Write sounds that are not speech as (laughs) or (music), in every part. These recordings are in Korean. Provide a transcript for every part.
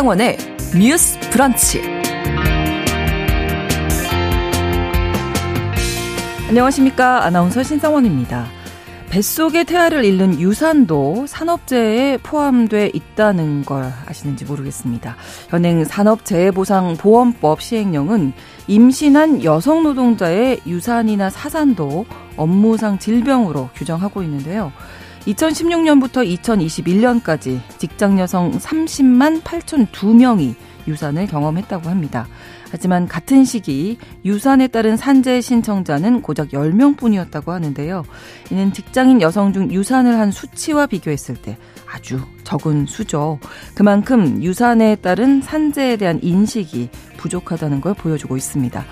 신성원의 뉴스 브런치. 안녕하십니까. 아나운서 신성원입니다. 뱃속에 태아를 잃는 유산도 산업재해에 포함돼 있다는 걸 아시는지 모르겠습니다. 현행 산업재해보상보험법 시행령은 임신한 여성 노동자의 유산이나 사산도 업무상 질병으로 규정하고 있는데요. 2016년부터 2021년까지 직장 여성 30만 8,002명이 유산을 경험했다고 합니다. 하지만 같은 시기 유산에 따른 산재 신청자는 고작 10명 뿐이었다고 하는데요. 이는 직장인 여성 중 유산을 한 수치와 비교했을 때 아주 적은 수죠. 그만큼 유산에 따른 산재에 대한 인식이 부족하다는 걸 보여주고 있습니다.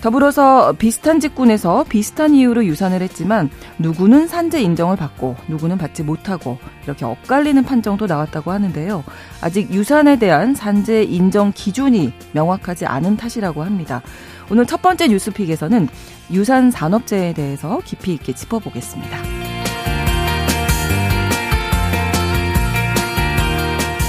더불어서 비슷한 직군에서 비슷한 이유로 유산을 했지만 누구는 산재 인정을 받고 누구는 받지 못하고 이렇게 엇갈리는 판정도 나왔다고 하는데요. 아직 유산에 대한 산재 인정 기준이 명확하지 않은 탓이라고 합니다. 오늘 첫 번째 뉴스픽에서는 유산 산업재해에 대해서 깊이 있게 짚어보겠습니다.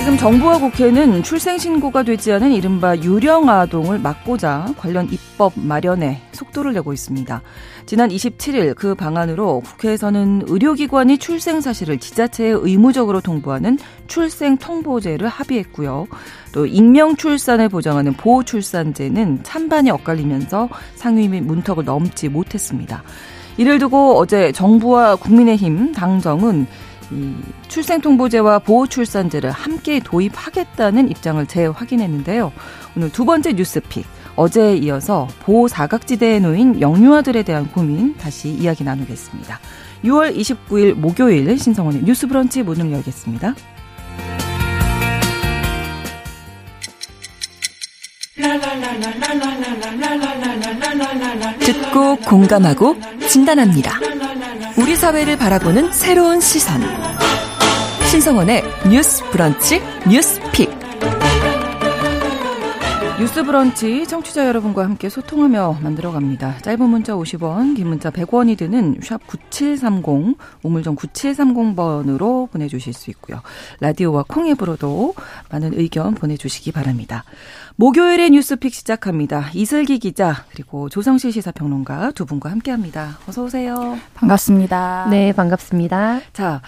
지금 정부와 국회는 출생신고가 되지 않은 이른바 유령아동을 막고자 관련 입법 마련에 속도를 내고 있습니다. 지난 27일 그 방안으로 국회에서는 의료기관이 출생 사실을 지자체에 의무적으로 통보하는 출생통보제를 합의했고요. 또 익명 출산을 보장하는 보호출산제는 찬반이 엇갈리면서 상위 및 문턱을 넘지 못했습니다. 이를 두고 어제 정부와 국민의힘 당정은 이 출생통보제와 보호출산제를 함께 도입하겠다는 입장을 재확인했는데요. 오늘 두 번째 뉴스픽. 어제에 이어서 보호 사각지대에 놓인 영유아들에 대한 고민 다시 이야기 나누겠습니다. 6월 29일 목요일 신성원의 뉴스 브런치 문을 열겠습니다. 듣고 공감하고 진단합니다. 우리 사회를 바라보는 새로운 시선. 신성원의 뉴스 브런치 뉴스 pick. 뉴스 브런치 청취자 여러분과 함께 소통하며 만들어 갑니다. 짧은 문자 50원, 긴 문자 100원이 드는 샵 9730, 우물정 9730번으로 보내주실 수 있고요. 라디오와 콩앱으로도 많은 의견 보내주시기 바랍니다. 목요일의 뉴스 pick 시작합니다. 이슬기 기자 그리고 조성실 시사평론가 두 분과 함께합니다. 어서 오세요. 반갑습니다. 네, 반갑습니다. 자,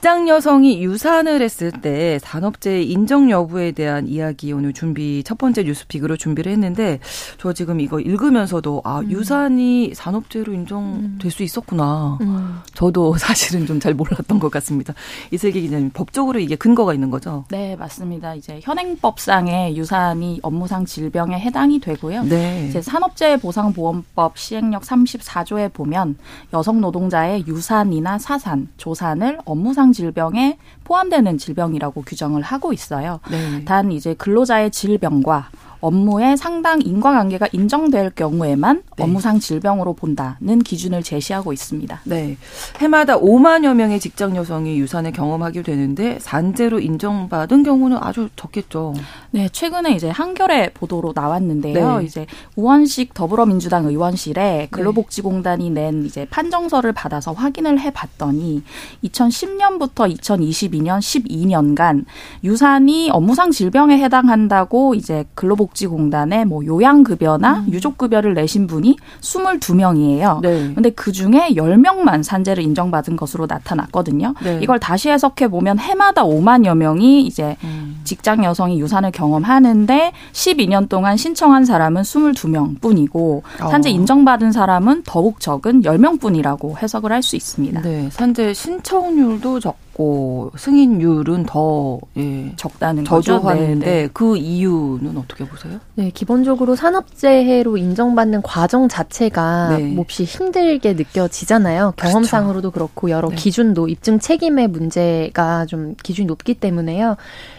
직장 여성이 유산을 했을 때 산업재해 인정 여부에 대한 이야기 오늘 준비 첫 번째 뉴스픽으로 준비를 했는데 저 지금 이거 읽으면서도 아 음. 유산이 산업재해로 인정될 음. 수 있었구나. 음. 저도 (laughs) 사실은 좀 잘 몰랐던 것 같습니다. 이슬기 기자님 법적으로 이게 근거가 있는 거죠? 네 맞습니다. 이제 현행법상의 유산이 업무상 질병에 해당이 되고요. 네. 이제 산업재해 보상보험법 시행령 34조에 보면 여성 노동자의 유산이나 사산, 조산을 업무상 질병에 포함되는 질병이라고 규정을 하고 있어요. 네. 단 이제 근로자의 질병과 업무에 상당 인과관계가 인정될 경우에만 네. 업무상 질병으로 본다는 기준을 제시하고 있습니다. 네. 해마다 5만여 명의 직장 여성이 유산을 경험하게 되는데 산재로 인정받은 경우는 아주 적겠죠. 네, 최근에 이제 한겨레 보도로 나왔는데요. 네. 이제 우원식 더불어민주당 의원실에 네. 근로복지공단이 낸 이제 판정서를 받아서 확인을 해 봤더니 2010년부터 2022년 12년간 유산이 업무상 질병에 해당한다고 이제 근로복 보건복지공단에 뭐 요양급여나 음. 유족급여를 내신 분이 22명이에요. 네. 근데 그 중에 10명만 산재를 인정받은 것으로 나타났거든요. 네. 이걸 다시 해석해 보면 해마다 5만여 명이 이제 음. 직장 여성이 유산을 경험하는데 12년 동안 신청한 사람은 22명 뿐이고 산재 어. 인정받은 사람은 더욱 적은 10명 뿐이라고 해석을 할 수 있습니다. 네. 산재 신청률도 적 적고 승인율은 더 예, 적다는 저조하는데 네, 네. 그 이유는 어떻게 보세요? 네, 기본적으로 산업재해로 인정받는 과정 자체가 네. 몹시 힘들게 느껴지잖아요. 그렇죠. 경험상으로도 그렇고 여러 네. 기준도 입증 책임의 문제가 좀 기준이 높기 때문에요.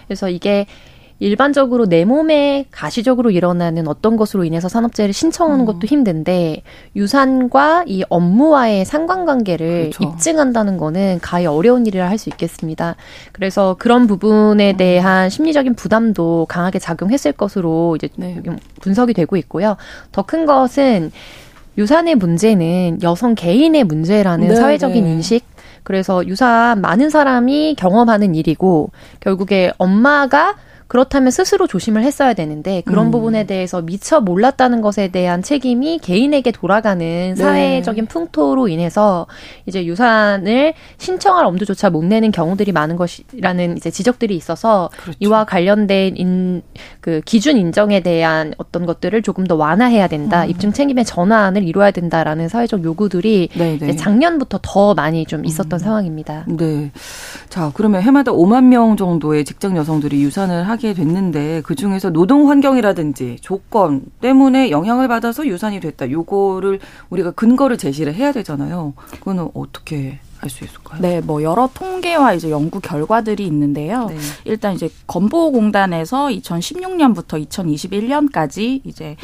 그래서 이게 일반적으로 내 몸에 가시적으로 일어나는 어떤 것으로 인해서 산업재해를 신청하는 음. 것도 힘든데 유산과 이 업무와의 상관관계를 그렇죠. 입증한다는 거는 가히 어려운 일이라 할 수 있겠습니다. 그래서 그런 부분에 음. 대한 심리적인 부담도 강하게 작용했을 것으로 이제 네. 분석이 되고 있고요. 더 큰 것은 유산의 문제는 여성 개인의 문제라는 네, 사회적인 네. 인식 그래서 유산 많은 사람이 경험하는 일이고 결국에 엄마가 그렇다면 스스로 조심을 했어야 되는데 그런 음. 부분에 대해서 미처 몰랐다는 것에 대한 책임이 개인에게 돌아가는 네. 사회적인 풍토로 인해서 이제 유산을 신청할 엄두조차 못 내는 경우들이 많은 것이라는 이제 지적들이 있어서 그렇죠. 이와 관련된 인, 그 기준 인정에 대한 어떤 것들을 조금 더 완화해야 된다. 음. 입증 책임의 전환을 이루어야 된다라는 사회적 요구들이 네, 네. 작년부터 더 많이 좀 있었던 음. 상황입니다. 네. 자, 그러면 해마다 5만 명 정도의 직장 여성들이 유산을 하게 됐는데 그 중에서 노동 환경이라든지 조건 때문에 영향을 받아서 유산이 됐다. 요거를 우리가 근거를 제시를 해야 되잖아요. 그거는 어떻게 할수 있을까요? 네, 뭐 여러 통계와 이제 연구 결과들이 있는데요. 네. 일단 이제 건보공단에서 2016년부터 2021년까지 이제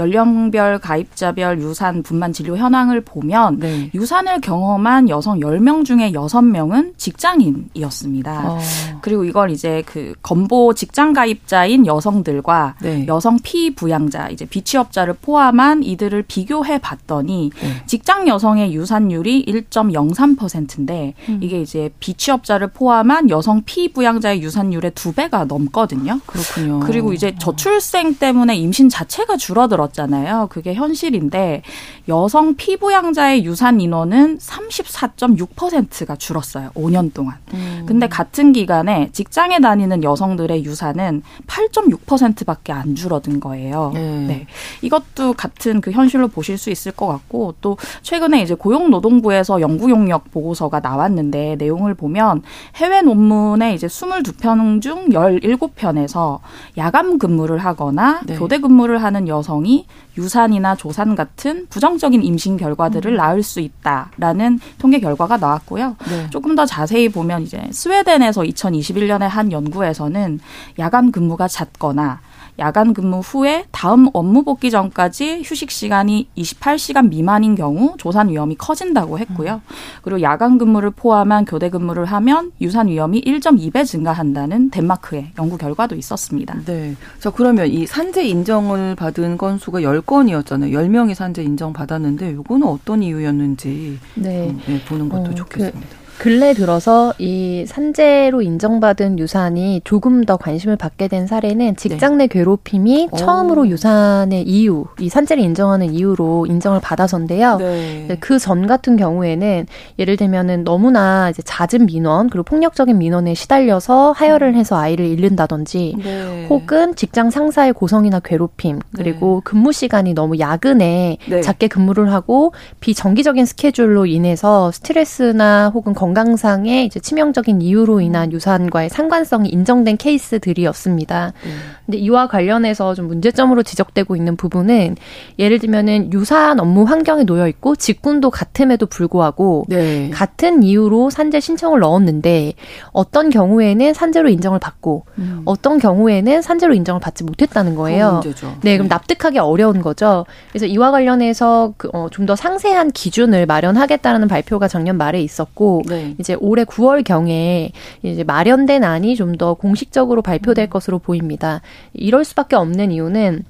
연령별 가입자별 유산 분만 진료 현황을 보면 네. 유산을 경험한 여성 10명 중에 6명은 직장인이었습니다. 어. 그리고 이걸 이제 그 건보 직장 가입자인 여성들과 네. 여성 피부양자 이제 비취업자를 포함한 이들을 비교해 봤더니 네. 직장 여성의 유산율이 1.03%인데 음. 이게 이제 비취업자를 포함한 여성 피부양자의 유산율의 두 배가 넘거든요. 그렇군요. 그리고 이제 저출생 때문에 임신 자체가 줄어들었 줄었잖아요. 그게 현실인데 여성 피부양자의 유산 인원은 34.6%가 줄었어요. 5년 동안. 음. 근데 같은 기간에 직장에 다니는 여성들의 유산은 8.6%밖에 안 줄어든 거예요. 음. 네. 이것도 같은 그 현실로 보실 수 있을 것 같고 또 최근에 이제 고용노동부에서 연구 용역 보고서가 나왔는데 내용을 보면 해외 논문에 이제 22편 중 17편에서 야간 근무를 하거나 네. 교대 근무를 하는 여성이 여성이 유산이나 조산 같은 부정적인 임신 결과들을 음. 낳을 수 있다라는 통계 결과가 나왔고요. 네. 조금 더 자세히 보면 이제 스웨덴에서 2021년에 한 연구에서는 야간 근무가 잦거나 야간 근무 후에 다음 업무 복귀 전까지 휴식 시간이 28시간 미만인 경우 조산 위험이 커진다고 했고요. 그리고 야간 근무를 포함한 교대 근무를 하면 유산 위험이 1.2배 증가한다는 덴마크의 연구 결과도 있었습니다. 네. 자, 그러면 이 산재 인정을 받은 건수가 10건이었잖아요. 10명이 산재 인정 받았는데 요거는 어떤 이유였는지 네. 네, 보는 것도 어, 그 좋겠습니다. 그 근래 들어서 이 산재로 인정받은 유산이 조금 더 관심을 받게 된 사례는 직장 내 네. 괴롭힘이 오. 처음으로 유산의 이유, 이 산재를 인정하는 이유로 인정을 받아서인데요. 네. 그전 같은 경우에는 예를 들면은 너무나 이제 잦은 민원 그리고 폭력적인 민원에 시달려서 하혈을 해서 아이를 잃는다든지 네. 혹은 직장 상사의 고성이나 괴롭힘 그리고 네. 근무 시간이 너무 야근에 네. 작게 근무를 하고 비정기적인 스케줄로 인해서 스트레스나 혹은 건 건강상의 이제 치명적인 이유로 인한 유산과의 상관성이 인정된 케이스들이었습니다. 음. 근데 이와 관련해서 좀 문제점으로 지적되고 있는 부분은 예를 들면은 유산 업무 환경에 놓여 있고 직군도 같음에도 불구하고 네. 같은 이유로 산재 신청을 넣었는데 어떤 경우에는 산재로 인정을 받고 음. 어떤 경우에는 산재로 인정을 받지 못했다는 거예요. 네, 그럼 네. 납득하기 어려운 거죠. 그래서 이와 관련해서 그, 어, 좀 더 상세한 기준을 마련하겠다는 발표가 작년 말에 있었고 네. 네. 이제 올해 9월 경에 이제 마련된 안이 좀 더 공식적으로 발표될 음. 것으로 보입니다. 이럴 수밖에 없는 이유는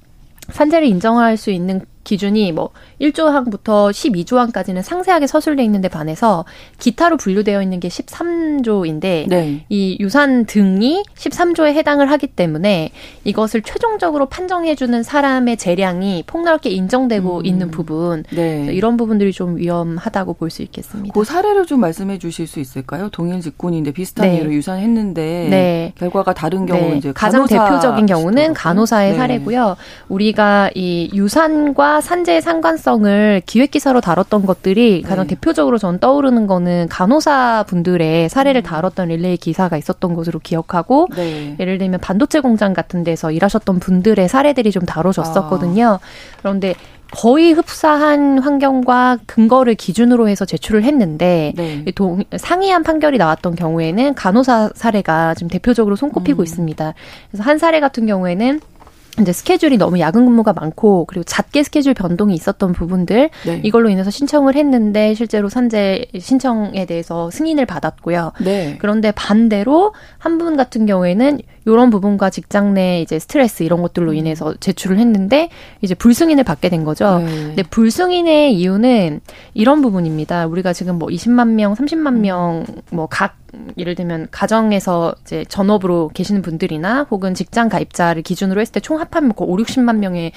산재를 인정할 수 있는 기준이 뭐 1조항부터 12조항까지는 상세하게 서술돼 있는데 반해서 기타로 분류되어 있는 게 13조인데 네. 이 유산 등이 13조에 해당을 하기 때문에 이것을 최종적으로 판정해 주는 사람의 재량이 폭넓게 인정되고 음. 있는 부분 네. 이런 부분들이 좀 위험하다고 볼 수 있겠습니다. 그 사례를 좀 말씀해 주실 수 있을까요? 동일 직군인데 비슷한 네. 예로 유산했는데 네. 결과가 다른 경우 네. 이제 가장 대표적인 경우는 간호사의 네. 사례고요. 우리가 이 유산과 산재의 상관성 을 기획 기사로 다뤘던 것들이 가장 네. 대표적으로 전 떠오르는 거는 간호사 분들의 사례를 음. 다뤘던 릴레이 기사가 있었던 것으로 기억하고 네. 예를 들면 반도체 공장 같은 데서 일하셨던 분들의 사례들이 좀 다뤄졌었거든요. 아. 그런데 거의 흡사한 환경과 근거를 기준으로 해서 제출을 했는데 네. 동, 상이한 판결이 나왔던 경우에는 간호사 사례가 지금 대표적으로 손꼽히고 음. 있습니다. 그래서 한 사례 같은 경우에는 이제 스케줄이 너무 야근 근무가 많고 그리고 잦게 스케줄 변동이 있었던 부분들 네. 이걸로 인해서 신청을 했는데 실제로 산재 신청에 대해서 승인을 받았고요. 네. 그런데 반대로 한 분 같은 경우에는 요런 부분과 직장 내 이제 스트레스 이런 것들로 음. 인해서 제출을 했는데 이제 불승인을 받게 된 거죠. 네. 근데 불승인의 이유는 이런 부분입니다. 우리가 지금 뭐 20만 명, 30만 음. 명뭐 각 예를 들면 가정에서 이제 전업으로 계시는 분들이나 혹은 직장 가입자를 기준으로 했을 때 총 합하면 5, 60만 명의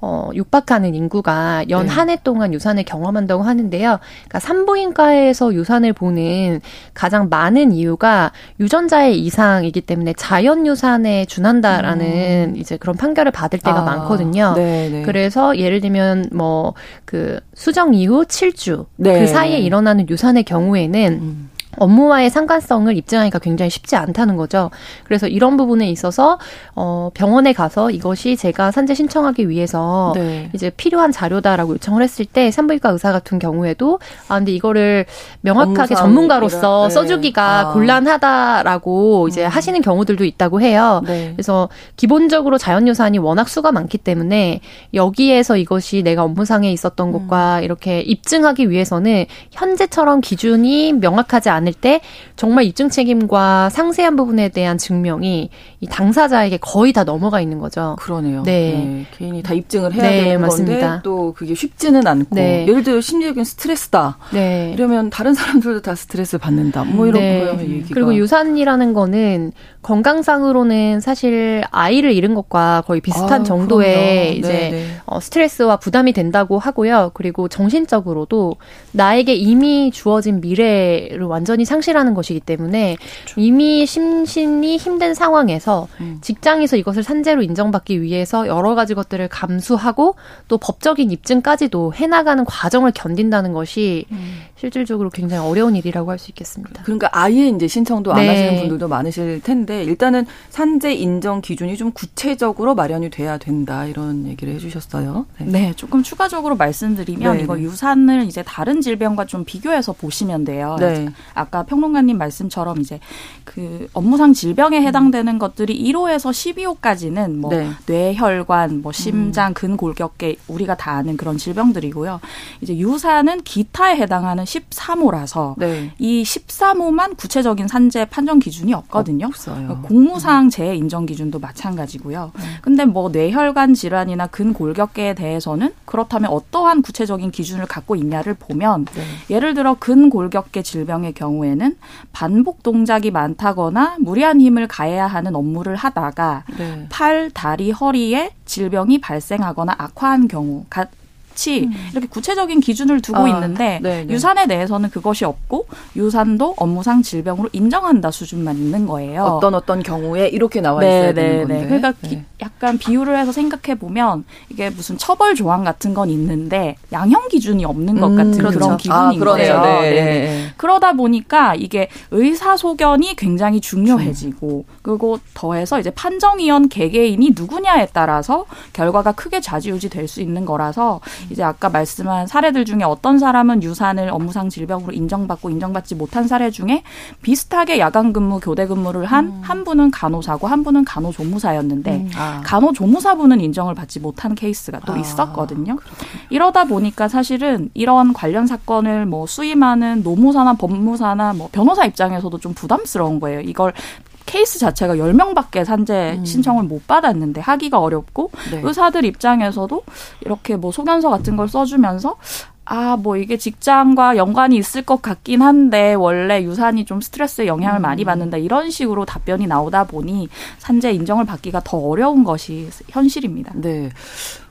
어, 육박하는 인구가 연 한해 네. 동안 유산을 경험한다고 하는데요. 그러니까 산부인과에서 유산을 보는 가장 많은 이유가 유전자의 이상이기 때문에 자연 유산에 준한다라는 음. 이제 그런 판결을 받을 때가 아, 많거든요. 네네. 네. 그래서 예를 들면 뭐 그 수정 이후 7주 네. 그 사이에 일어나는 유산의 경우에는 음. 업무와의 상관성을 입증하기가 굉장히 쉽지 않다는 거죠. 그래서 이런 부분에 있어서 어 병원에 가서 이것이 제가 산재 신청하기 위해서 네. 이제 필요한 자료다라고 요청을 했을 때 산부인과 의사 같은 경우에도 아 근데 이거를 명확하게 전문가로서 네. 써주기가 아. 곤란하다라고 이제 음. 하시는 경우들도 있다고 해요. 네. 그래서 기본적으로 자연유산이 워낙 수가 많기 때문에 여기에서 이것이 내가 업무상에 있었던 음. 것과 이렇게 입증하기 위해서는 현재처럼 기준이 명확하지 않은 않을 때 정말 입증 책임과 상세한 부분에 대한 증명이 이 당사자에게 거의 다 넘어가 있는 거죠. 그러네요. 네. 네. 개인이 다 입증을 해야 네, 되는 맞습니다. 건데 또 그게 쉽지는 않고 네. 예를 들어 심리적인 스트레스다. 네. 이러면 다른 사람들도 다 스트레스 받는다. 뭐 이런 네. 거 얘기가 그리고 유산이라는 거는 건강상으로는 사실 아이를 잃은 것과 거의 비슷한 아, 정도의 네, 이제 네. 어, 스트레스와 부담이 된다고 하고요. 그리고 정신적으로도 나에게 이미 주어진 미래를 완전히 상실하는 것이기 때문에 그렇죠. 이미 심신이 힘든 상황에서 음. 직장에서 이것을 산재로 인정받기 위해서 여러 가지 것들을 감수하고 또 법적인 입증까지도 해나가는 과정을 견딘다는 것이 음. 실질적으로 굉장히 어려운 일이라고 할 수 있겠습니다. 그러니까 아예 이제 신청도 안 네. 하시는 분들도 많으실 텐데 일단은 산재 인정 기준이 좀 구체적으로 마련이 돼야 된다 이런 얘기를 해주셨어요. 네, 네 조금 추가적으로 말씀드리면 네. 이거 네. 유산을 이제 다른 질병과 좀 비교해서 보시면 돼요. 네. 아까 평론가님 말씀처럼 이제 그 업무상 질병에 해당되는 음. 것들이 1호에서 12호까지는 뭐 네. 뇌혈관, 뭐 심장, 음. 근골격계 우리가 다 아는 그런 질병들이고요. 이제 유산은 기타에 해당하는 13호라서 네. 이 13호만 구체적인 산재 판정 기준이 없거든요. 없어요. 그러니까 공무상 음. 재해 인정 기준도 마찬가지고요. 네. 근데 뭐 뇌혈관 질환이나 근골격계에 대해서는 그렇다면 어떠한 구체적인 기준을 갖고 있냐를 보면 네. 예를 들어 근골격계 질병의 경우 에는 반복 동작이 많다거나 무리한 힘을 가해야 하는 업무를 하다가 네. 팔, 다리, 허리에 질병이 발생하거나 악화한 경우 같이 음. 이렇게 구체적인 기준을 두고 아, 있는데 네네. 네. 유산에 대해서는 그것이 없고 유산도 업무상 질병으로 인정한다 수준만 있는 거예요. 어떤 어떤 경우에 이렇게 나와 네, 있어야 되는 네, 건데. 그러니까 네. 약간 비유를 해서 생각해 보면 이게 무슨 처벌 조항 같은 건 있는데 양형 기준이 없는 것 음, 같은 그렇죠. 그런 기분인 아, 거예요. 네. 네. 그러다 보니까 이게 의사 소견이 굉장히 중요해지고 그리고 더해서 이제 판정위원 개개인이 누구냐에 따라서 결과가 크게 좌지우지 될 수 있는 거라서 이제 아까 말씀한 사례들 중에 어떤 사람은 유산을 업무상 질병으로 인정받고 인정받지 못한 사례 중에 비슷하게 야간 근무, 교대 근무를 한한 음. 분은 간호사고 한 분은 간호조무사였는데 음. 아. 간호조무사분은 인정을 받지 못한 케이스가 또 아. 있었거든요. 그렇구나. 이러다 보니까 사실은 이런 관련 사건을 뭐 수임하는 노무사나 법무사나 뭐 변호사 입장에서도 좀 부담스러운 거예요. 이걸 케이스 자체가 10명밖에 산재 음. 신청을 못 받았는데 하기가 어렵고 네. 의사들 입장에서도 이렇게 뭐 소견서 같은 걸 써주면서 아, 뭐 이게 직장과 연관이 있을 것 같긴 한데 원래 유산이 좀 스트레스에 영향을 음. 많이 받는다 이런 식으로 답변이 나오다 보니 산재 인정을 받기가 더 어려운 것이 현실입니다. 네.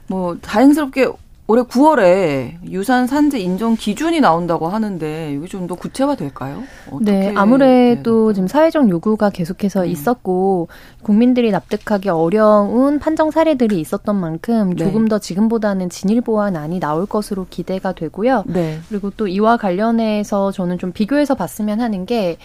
뭐 다행스럽게 올해 9월에 유산 산재 인정 기준이 나온다고 하는데 이게 좀 더 구체화될까요? 네, 아무래도 지금 사회적 요구가 계속해서 음. 있었고 국민들이 납득하기 어려운 판정 사례들이 있었던 만큼 네. 조금 더 지금보다는 진일 보완안이 나올 것으로 기대가 되고요. 네. 그리고 또 이와 관련해서 저는 좀 비교해서 봤으면 하는 게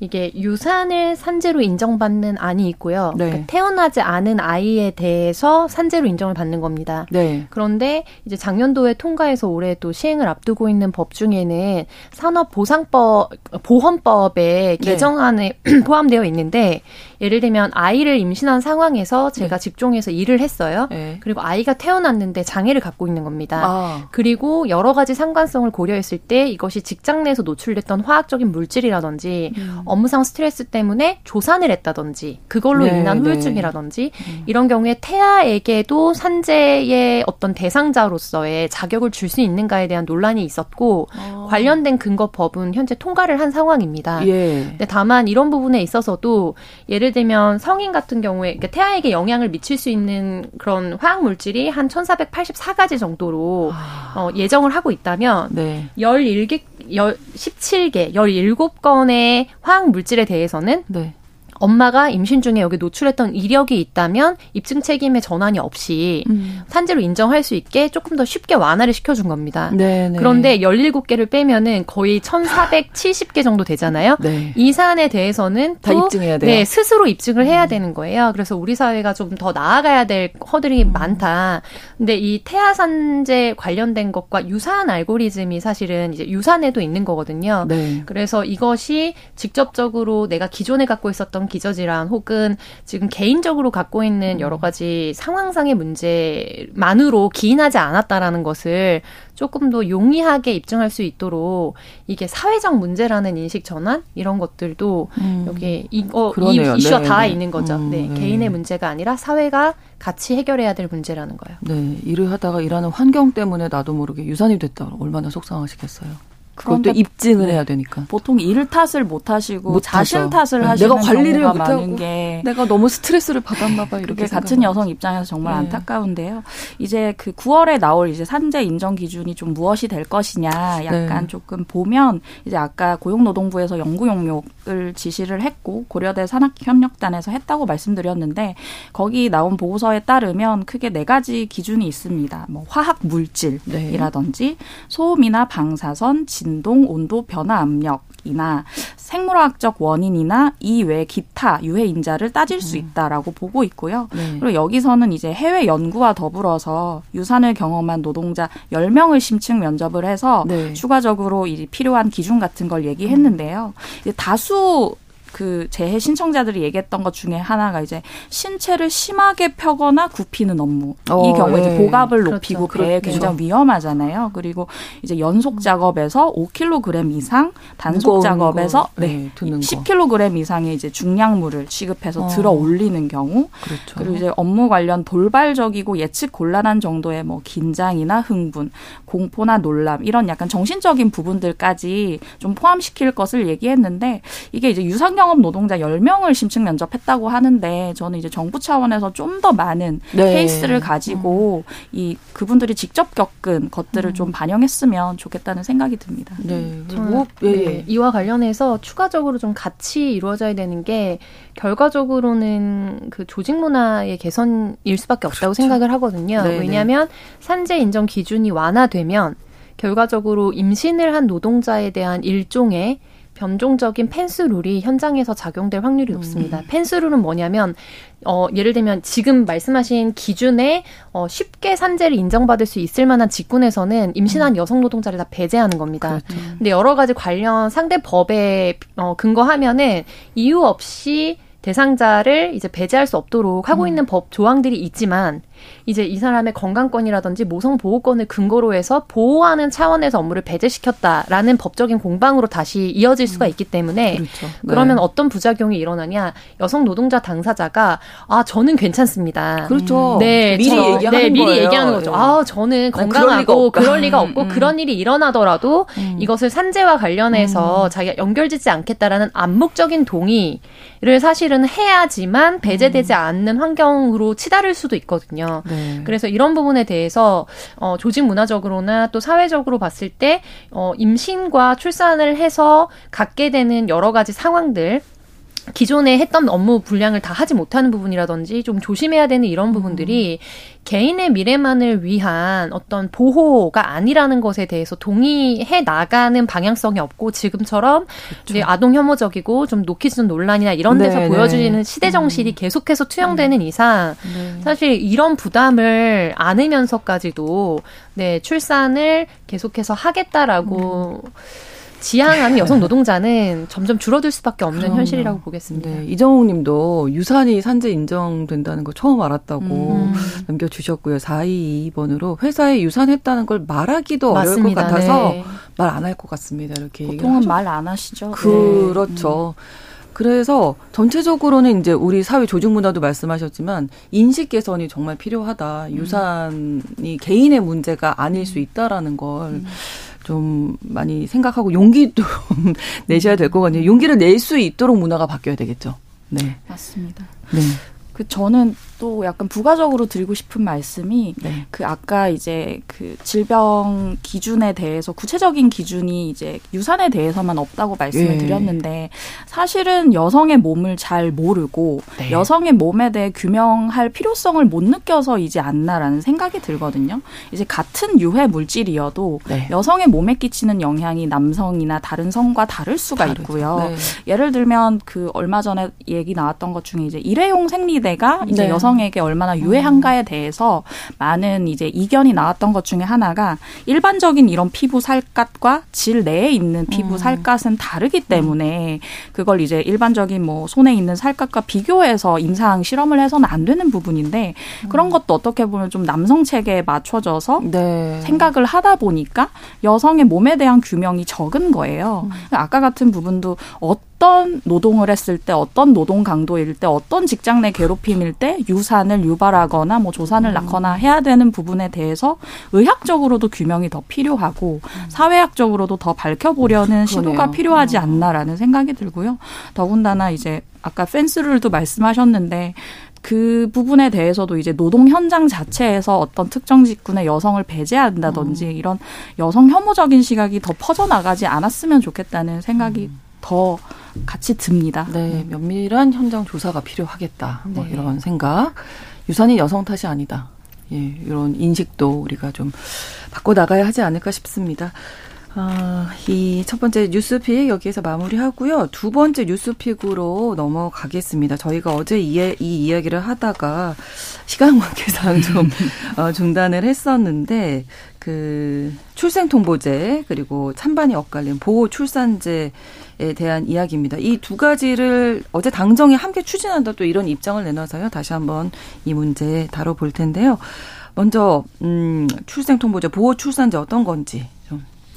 이게 유산을 산재로 인정받는 안이 있고요. 네. 그러니까 태어나지 않은 아이에 대해서 산재로 인정을 받는 겁니다. 네. 그런데 이제 작년도에 통과해서 올해 또 시행을 앞두고 있는 법 중에는 산업보상법 보험법에 네. 개정안에 네. (clears throat) 포함되어 있는데 예를 들면 아이를 임신한 상황에서 제가 네. 직종에서 일을 했어요. 네. 그리고 아이가 태어났는데 장애를 갖고 있는 겁니다. 아. 그리고 여러 가지 상관성을 고려했을 때 이것이 직장 내에서 노출됐던 화학적인 물질이라든지 음. 업무상 스트레스 때문에 조산을 했다든지 그걸로 네, 인한 네. 후유증이라든지 네. 이런 경우에 태아에게도 산재의 어떤 대상자로서의 자격을 줄 수 있는가에 대한 논란이 있었고 어. 관련된 근거 법은 현재 통과를 한 상황입니다. 예. 근데 다만 이런 부분에 있어서도 예를 들면 성인 같은 경우에 그러니까 태아에게 영향을 미칠 수 있는 그런 화학 물질이 한 1484가지 정도로 아. 어, 예정을 하고 있다면 네. 11개 17개, 17건의 화학 물질에 대해서는 네. 엄마가 임신 중에 여기 노출했던 이력이 있다면 입증 책임의 전환이 없이 음. 산재로 인정할 수 있게 조금 더 쉽게 완화를 시켜준 겁니다. 네네. 네. 그런데 17개를 빼면은 거의 1,470개 정도 되잖아요. 네. 이 사안에 대해서는 다 입증해야 돼요. 네, 스스로 입증을 해야 음. 되는 거예요. 그래서 우리 사회가 좀 더 나아가야 될 허들이 음. 많다. 근데 이 태아 산재 관련된 것과 유사한 알고리즘이 사실은 이제 유산에도 있는 거거든요. 네. 그래서 이것이 직접적으로 내가 기존에 갖고 있었던 기저질환 혹은 지금 개인적으로 갖고 있는 여러 가지 상황상의 문제만으로 기인하지 않았다라는 것을 조금 더 용이하게 입증할 수 있도록 이게 사회적 문제라는 인식 전환 이런 것들도 음. 여기 이거 이 이슈가 네, 다 네. 있는 거죠. 음, 네. 네. 개인의 문제가 아니라 사회가 같이 해결해야 될 문제라는 거예요. 네, 일을 하다가 일하는 환경 때문에 나도 모르게 유산이 됐다. 얼마나 속상하시겠어요. 그것도 입증을 해야 되니까. 보통 일 탓을 못 하시고 못 자신 탓을 네. 하시는 내가 관리를 경우가 많은 게 내가 너무 스트레스를 받았나 봐 이렇게 같은 여성 입장에서 정말 네. 안타까운데요. 이제 그 9월에 나올 이제 산재 인정 기준이 좀 무엇이 될 것이냐 약간 네. 조금 보면 이제 아까 고용노동부에서 연구 용역을 지시를 했고 고려대 산학협력단에서 했다고 말씀드렸는데 거기 나온 보고서에 따르면 크게 네 가지 기준이 있습니다. 뭐 화학 물질이라든지 네. 소음이나 방사선 진동, 온도 변화 압력 이나 생물학적 원인이나 이외 기타 유해 인자를 따질 수 음. 있다라고 보고 있고요. 네. 그리고 여기서는 이제 해외 연구와 더불어서 유산을 경험한 노동자 10명을 심층 면접을 해서 네. 추가적으로 이 필요한 기준 같은 걸 얘기했는데요. 이제 다수 그 재해 신청자들이 얘기했던 것 중에 하나가 이제 신체를 심하게 펴거나 굽히는 업무. 어, 이 경우에 예. 이제 복압을 그렇죠. 높이고 배에 그렇죠. 굉장히 위험하잖아요. 그리고 이제 연속 작업에서 5kg 이상, 단속 작업에서 거, 네, 네 10kg 이상의 이제 중량물을 취급해서 어. 들어 올리는 경우. 그렇죠. 그리고 이제 업무 관련 돌발적이고 예측 곤란한 정도의 뭐 긴장이나 흥분, 공포나 놀람 이런 약간 정신적인 부분들까지 좀 포함시킬 것을 얘기했는데 이게 이제 유산경 경험 노동자 10명을 심층 면접했다고 하는데 저는 이제 정부 차원에서 좀 더 많은 네. 케이스를 가지고 음. 이 그분들이 직접 겪은 것들을 음. 좀 반영했으면 좋겠다는 생각이 듭니다. 네. 그리고 네. 네. 이와 관련해서 추가적으로 좀 같이 이루어져야 되는 게 결과적으로는 그 조직 문화의 개선일 수밖에 없다고 그렇죠. 생각을 하거든요. 네, 네. 왜냐하면 산재 인정 기준이 완화되면 결과적으로 임신을 한 노동자에 대한 일종의 변종적인 펜스 룰이 현장에서 작용될 확률이 음. 높습니다. 음. 펜스 룰은 뭐냐면 어 예를 들면 지금 말씀하신 기준에 어 쉽게 산재를 인정받을 수 있을 만한 직군에서는 임신한 음. 여성 노동자를 다 배제하는 겁니다. 그렇죠. 근데 여러 가지 관련 상대 법에 어 근거하면은 이유 없이 대상자를 이제 배제할 수 없도록 하고 음. 있는 법 조항들이 있지만 이제 이 사람의 건강권이라든지 모성 보호권을 근거로 해서 보호하는 차원에서 업무를 배제시켰다라는 법적인 공방으로 다시 이어질 수가 음. 있기 때문에 그렇죠. 네. 그러면 어떤 부작용이 일어나냐 여성 노동자 당사자가 아 저는 괜찮습니다. 그렇죠. 네, 미리 저, 얘기하는 네, 미리 거예요. 얘기하는 거죠. 네. 아 저는 건강하고 그럴 리가, 없고 음, 음. 그런 일이 일어나더라도 음. 이것을 산재와 관련해서 음. 자기가 연결짓지 않겠다라는 암묵적인 동의를 사실은 해야지만 배제되지 음. 않는 환경으로 치달을 수도 있거든요. 네. 그래서 이런 부분에 대해서 어, 조직 문화적으로나 또 사회적으로 봤을 때 어, 임신과 출산을 해서 갖게 되는 여러 가지 상황들 기존에 했던 업무 분량을 다 하지 못하는 부분이라든지 좀 조심해야 되는 이런 부분들이 음. 개인의 미래만을 위한 어떤 보호가 아니라는 것에 대해서 동의해 나가는 방향성이 없고 지금처럼 그렇죠. 이제 아동 혐오적이고 좀 노키즈는 논란이나 이런 데서 네, 보여지는 네. 시대 정신이 음. 계속해서 투영되는 음. 이상 네. 사실 이런 부담을 안으면서까지도 네 출산을 계속해서 하겠다라고 음. 지향하는 여성 노동자는 점점 줄어들 수밖에 없는 그럼요. 현실이라고 보겠습니다. 네, 이정욱 님도 유산이 산재 인정된다는 거 처음 알았다고 음. 남겨주셨고요. 422번으로 회사에 유산했다는 걸 말하기도 맞습니다. 어려울 것 같아서 네. 말안 할 것 같습니다. 이렇게 보통은 말 안 하시죠. 그렇죠. 네. 그래서 전체적으로는 이제 우리 사회 조직 문화도 말씀하셨지만 인식 개선이 정말 필요하다. 음. 유산이 개인의 문제가 아닐 수 있다라는 걸 음. 좀 많이 생각하고 용기도 (laughs) 내셔야 될 것 같네요. 용기를 낼 수 있도록 문화가 바뀌어야 되겠죠. 네. 맞습니다. 네. 그 저는 또 약간 부가적으로 드리고 싶은 말씀이 네. 그 아까 이제 그 질병 기준에 대해서 구체적인 기준이 이제 유산에 대해서만 없다고 말씀을 예. 드렸는데 사실은 여성의 몸을 잘 모르고 네. 여성의 몸에 대해 규명할 필요성을 못 느껴서이지 않나라는 생각이 들거든요. 이제 같은 유해 물질이어도 네. 여성의 몸에 끼치는 영향이 남성이나 다른 성과 다를 수가 다르죠. 있고요. 네. 예를 들면 그 얼마 전에 얘기 나왔던 것 중에 이제 일회용 생리대가 이제 네. 여성 여성에게 얼마나 유해한가에 대해서 많은 이제 이견이 나왔던 것 중에 하나가 일반적인 이런 피부 살갗과 질 내에 있는 피부 음. 살갗은 다르기 때문에 그걸 이제 일반적인 뭐 손에 있는 살갗과 비교해서 임상 실험을 해서는 안 되는 부분인데 그런 것도 어떻게 보면 좀 남성 체계에 맞춰져서 네. 생각을 하다 보니까 여성의 몸에 대한 규명이 적은 거예요. 음. 아까 같은 부분도 어떤 어떤 노동을 했을 때 어떤 노동 강도일 때 어떤 직장 내 괴롭힘일 때 유산을 유발하거나 뭐 조산을 음. 낳거나 해야 되는 부분에 대해서 의학적으로도 규명이 더 필요하고 음. 사회학적으로도 더 밝혀보려는 시도가 필요하지 음. 않나라는 생각이 들고요. 더군다나 이제 아까 펜스룰도 말씀하셨는데 그 부분에 대해서도 이제 노동 현장 자체에서 어떤 특정 직군의 여성을 배제한다든지 음. 이런 여성 혐오적인 시각이 더 퍼져나가지 않았으면 좋겠다는 생각이 음. 더 같이 듭니다. 네, 면밀한 현장 조사가 필요하겠다. 뭐 네. 이런 생각. 유산이 여성 탓이 아니다. 예, 이런 인식도 우리가 좀 바꿔 나가야 하지 않을까 싶습니다. 아, 이 첫 번째 뉴스픽 여기에서 마무리하고요. 두 번째 뉴스픽으로 넘어가겠습니다. 저희가 어제 이, 이 이야기를 하다가 시간 관계상 좀 (laughs) 어, 중단을 했었는데 그 출생통보제 그리고 찬반이 엇갈린 보호 출산제에 대한 이야기입니다. 이 두 가지를 어제 당정이 함께 추진한다 또 이런 입장을 내놔서요. 다시 한번 이 문제 다뤄볼 텐데요. 먼저 음 출생통보제 보호 출산제 어떤 건지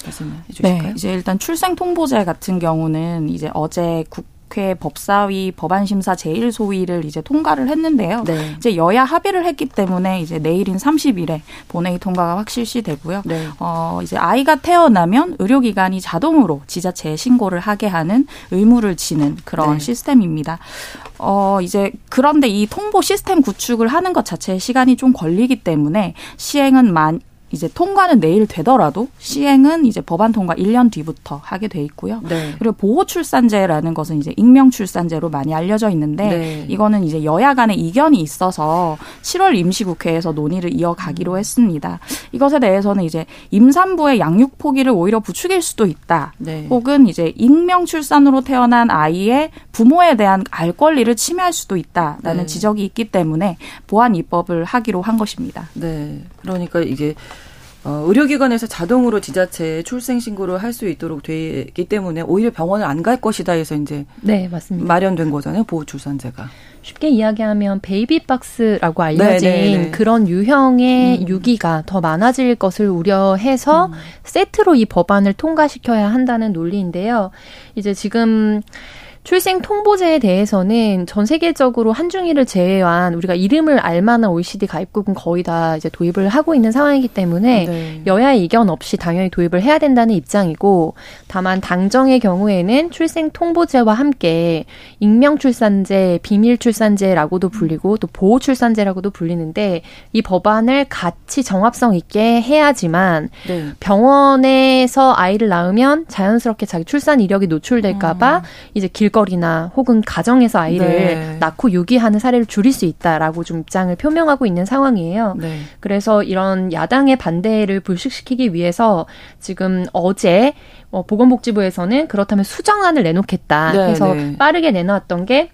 말씀해 주실까요? 네, 이제 일단 출생 통보제 같은 경우는 이제 어제 국 국회 법사위 법안심사 제1소위를 이제 통과를 했는데요. 네. 이제 여야 합의를 했기 때문에 이제 내일인 30일에 본회의 통과가 확실시 되고요. 네. 어, 이제 아이가 태어나면 의료기관이 자동으로 지자체에 신고를 하게 하는 의무를 지는 그런 네. 시스템입니다. 어, 이제 그런데 이 통보 시스템 구축을 하는 것 자체에 시간이 좀 걸리기 때문에 시행은 만 이제 통과는 내일 되더라도 시행은 이제 법안 통과 1년 뒤부터 하게 돼 있고요. 네. 그리고 보호 출산제라는 것은 이제 익명 출산제로 많이 알려져 있는데 네. 이거는 이제 여야 간의 이견이 있어서 7월 임시국회에서 논의를 이어가기로 음. 했습니다. 이것에 대해서는 이제 임산부의 양육 포기를 오히려 부추길 수도 있다. 네. 혹은 이제 익명 출산으로 태어난 아이의 부모에 대한 알 권리를 침해할 수도 있다라는 네. 지적이 있기 때문에 보안 입법을 하기로 한 것입니다. 네. 그러니까 이게 어, 의료기관에서 자동으로 지자체에 출생 신고를 할 수 있도록 되기 때문에 오히려 병원을 안 갈 것이다 해서 이제 네 맞습니다. 마련된 거잖아요 보호 출산제가. 쉽게 이야기하면 베이비박스라고 알려진 네네네. 네, 네. 그런 유형의 음. 유기가 더 많아질 것을 우려해서 음. 세트로 이 법안을 통과시켜야 한다는 논리인데요. 이제 지금 출생 통보제에 대해서는 전 세계적으로 한중일을 제외한 우리가 이름을 알만한 OECD 가입국은 거의 다 이제 도입을 하고 있는 상황이기 때문에 네. 여야의 이견 없이 당연히 도입을 해야 된다는 입장이고 다만 당정의 경우에는 출생 통보제와 함께 익명 출산제, 비밀 출산제라고도 불리고 또 보호 출산제라고도 불리는데 이 법안을 같이 정합성 있게 해야지만 네. 병원에서 아이를 낳으면 자연스럽게 자기 출산 이력이 노출될까봐 음. 이제 길 길거리나 혹은 가정에서 아이를 네. 낳고 유기하는 사례를 줄일 수 있다라고 좀 입장을 표명하고 있는 상황이에요. 네. 그래서 이런 야당의 반대를 불식시키기 위해서 지금 어제 어, 보건복지부에서는 그렇다면 수정안을 내놓겠다 네, 해서 네. 빠르게 내놓았던 게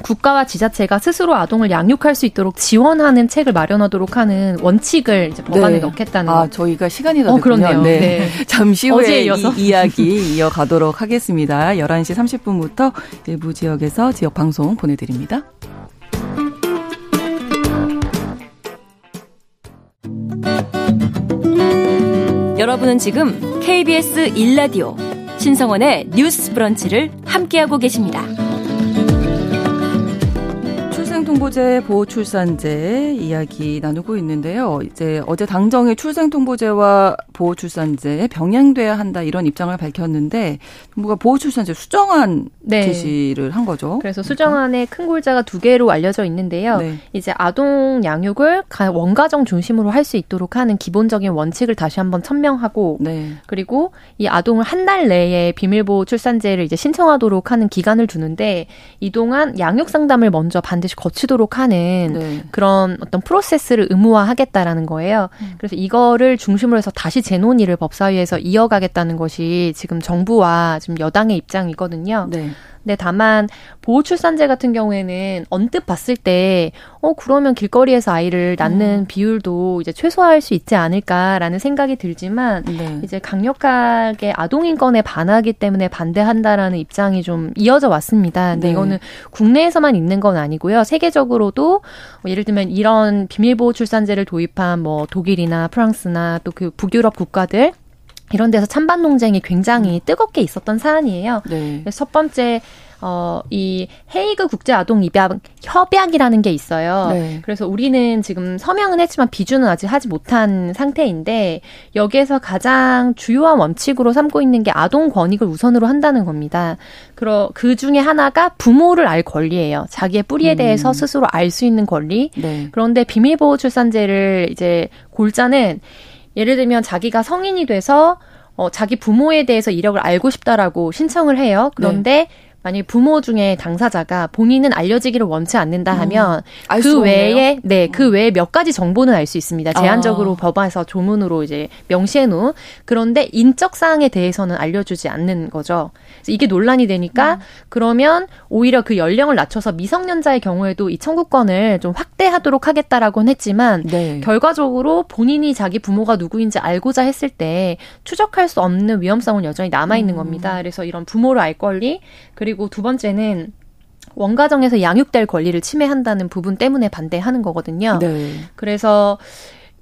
국가와 지자체가 스스로 아동을 양육할 수 있도록 지원하는 책을 마련하도록 하는 원칙을 이제 법안에 네. 넣겠다는. 아, 저희가 시간이 더 어, 그렇네요. 네. 네. (laughs) 잠시 후에 이 이야기 이어가도록 하겠습니다. 11시 30분부터 일부 지역에서 지역 방송 보내드립니다. 여러분은 지금 KBS 1라디오 신성원의 뉴스 브런치를 함께하고 계십니다. 출생통보제 보호출산제 이야기 나누고 있는데요. 이제 어제 당정이 출생통보제와 보호출산제 병행돼야 한다 이런 입장을 밝혔는데 정부가 보호출산제 수정안 네. 제시를 한 거죠. 그래서 수정안에 큰 골자가 두 개로 알려져 있는데요. 네. 이제 아동 양육을 원가정 중심으로 할 수 있도록 하는 기본적인 원칙을 다시 한번 천명하고 네. 그리고 이 아동을 한 달 내에 비밀보호 출산제를 이제 신청하도록 하는 기간을 두는데 이동안 양육 상담을 먼저 반드시 거치도록 하는 네. 그런 어떤 프로세스를 의무화하겠다라는 거예요. 음. 그래서 이거를 중심으로 해서 다시 재논의를 법사위에서 이어가겠다는 것이 지금 정부와 지금 여당의 입장이거든요. 네. 근데 다만 보호 출산제 같은 경우에는 언뜻 봤을 때 어 그러면 길거리에서 아이를 낳는 음. 비율도 이제 최소화할 수 있지 않을까라는 생각이 들지만 네. 이제 강력하게 아동 인권에 반하기 때문에 반대한다라는 입장이 좀 이어져 왔습니다. 근데 네. 이거는 국내에서만 있는 건 아니고요. 세계적으로도 뭐 예를 들면 이런 비밀 보호 출산제를 도입한 뭐 독일이나 프랑스나 또 그 북유럽 국가들 이런 데서 찬반 논쟁이 굉장히 뜨겁게 있었던 사안이에요. 네. 첫 번째 어, 이 헤이그 국제 아동 입양 협약이라는 게 있어요. 네. 그래서 우리는 지금 서명은 했지만 비준은 아직 하지 못한 상태인데 여기에서 가장 주요한 원칙으로 삼고 있는 게 아동 권익을 우선으로 한다는 겁니다. 그러 그 중에 하나가 부모를 알 권리예요. 자기의 뿌리에 대해서 음. 스스로 알 수 있는 권리. 네. 그런데 비밀보호 출산제를 이제 골자는 예를 들면 자기가 성인이 돼서 어, 자기 부모에 대해서 이력을 알고 싶다라고 신청을 해요. 그런데 네. 만약 부모 중에 당사자가 본인은 알려지기를 원치 않는다 하면 음, 그 외에 네그 음. 외에 몇 가지 정보는 알 수 있습니다. 제한적으로 아. 법안에서 조문으로 이제 명시해 놓은 그런데 인적 사항에 대해서는 알려주지 않는 거죠. 이게 논란이 되니까 음. 그러면 오히려 그 연령을 낮춰서 미성년자의 경우에도 이 청구권을 좀 확대하도록 하겠다라고는 했지만 네. 결과적으로 본인이 자기 부모가 누구인지 알고자 했을 때 추적할 수 없는 위험성은 여전히 남아 있는 음. 겁니다. 그래서 이런 부모를 알 권리 그리고 두 번째는 원가정에서 양육될 권리를 침해한다는 부분 때문에 반대하는 거거든요. 네. 그래서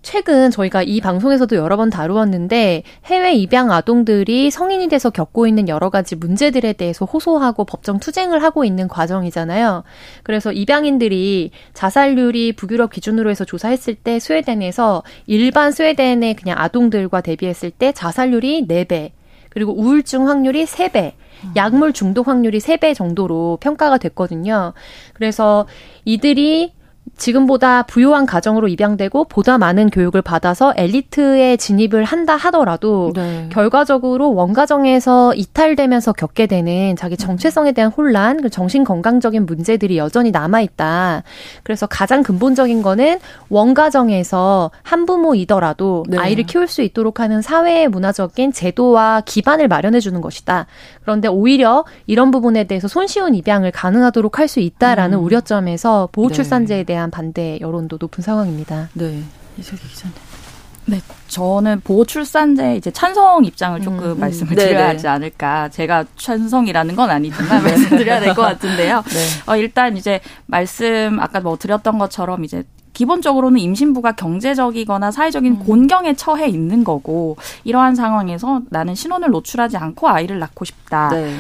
최근 저희가 이 방송에서도 여러 번 다루었는데 해외 입양 아동들이 성인이 돼서 겪고 있는 여러 가지 문제들에 대해서 호소하고 법정 투쟁을 하고 있는 과정이잖아요. 그래서 입양인들이 자살률이 북유럽 기준으로 해서 조사했을 때 스웨덴에서 일반 스웨덴의 그냥 아동들과 대비했을 때 자살률이 4배, 그리고 우울증 확률이 3배, 약물 중독 확률이 3배 정도로 평가가 됐거든요. 그래서 이들이 지금보다 부유한 가정으로 입양되고 보다 많은 교육을 받아서 엘리트에 진입을 한다 하더라도 네. 결과적으로 원가정에서 이탈되면서 겪게 되는 자기 정체성에 대한 혼란, 그 정신 건강적인 문제들이 여전히 남아 있다. 그래서 가장 근본적인 거는 원가정에서 한 부모이더라도 네. 아이를 키울 수 있도록 하는 사회의 문화적인 제도와 기반을 마련해 주는 것이다. 그런데 오히려 이런 부분에 대해서 손쉬운 입양을 가능하도록 할 수 있다라는 음. 우려점에서 보호출산제에 대한 대한 반대 여론도 높은 상황입니다. 네. 이석기 기자님. 네, 저는 보호 출산제 이제 찬성 입장을 조금 음, 음. 말씀을 네, 드려야 네. 하지 않을까. 제가 찬성이라는 건 아니지만 네. (laughs) 말씀드려야 될 것 같은데요. 네. 어, 일단 이제 말씀 아까 뭐 드렸던 것처럼 이제 기본적으로는 임신부가 경제적이거나 사회적인 음. 곤경에 처해 있는 거고 이러한 상황에서 나는 신혼을 노출하지 않고 아이를 낳고 싶다. 네.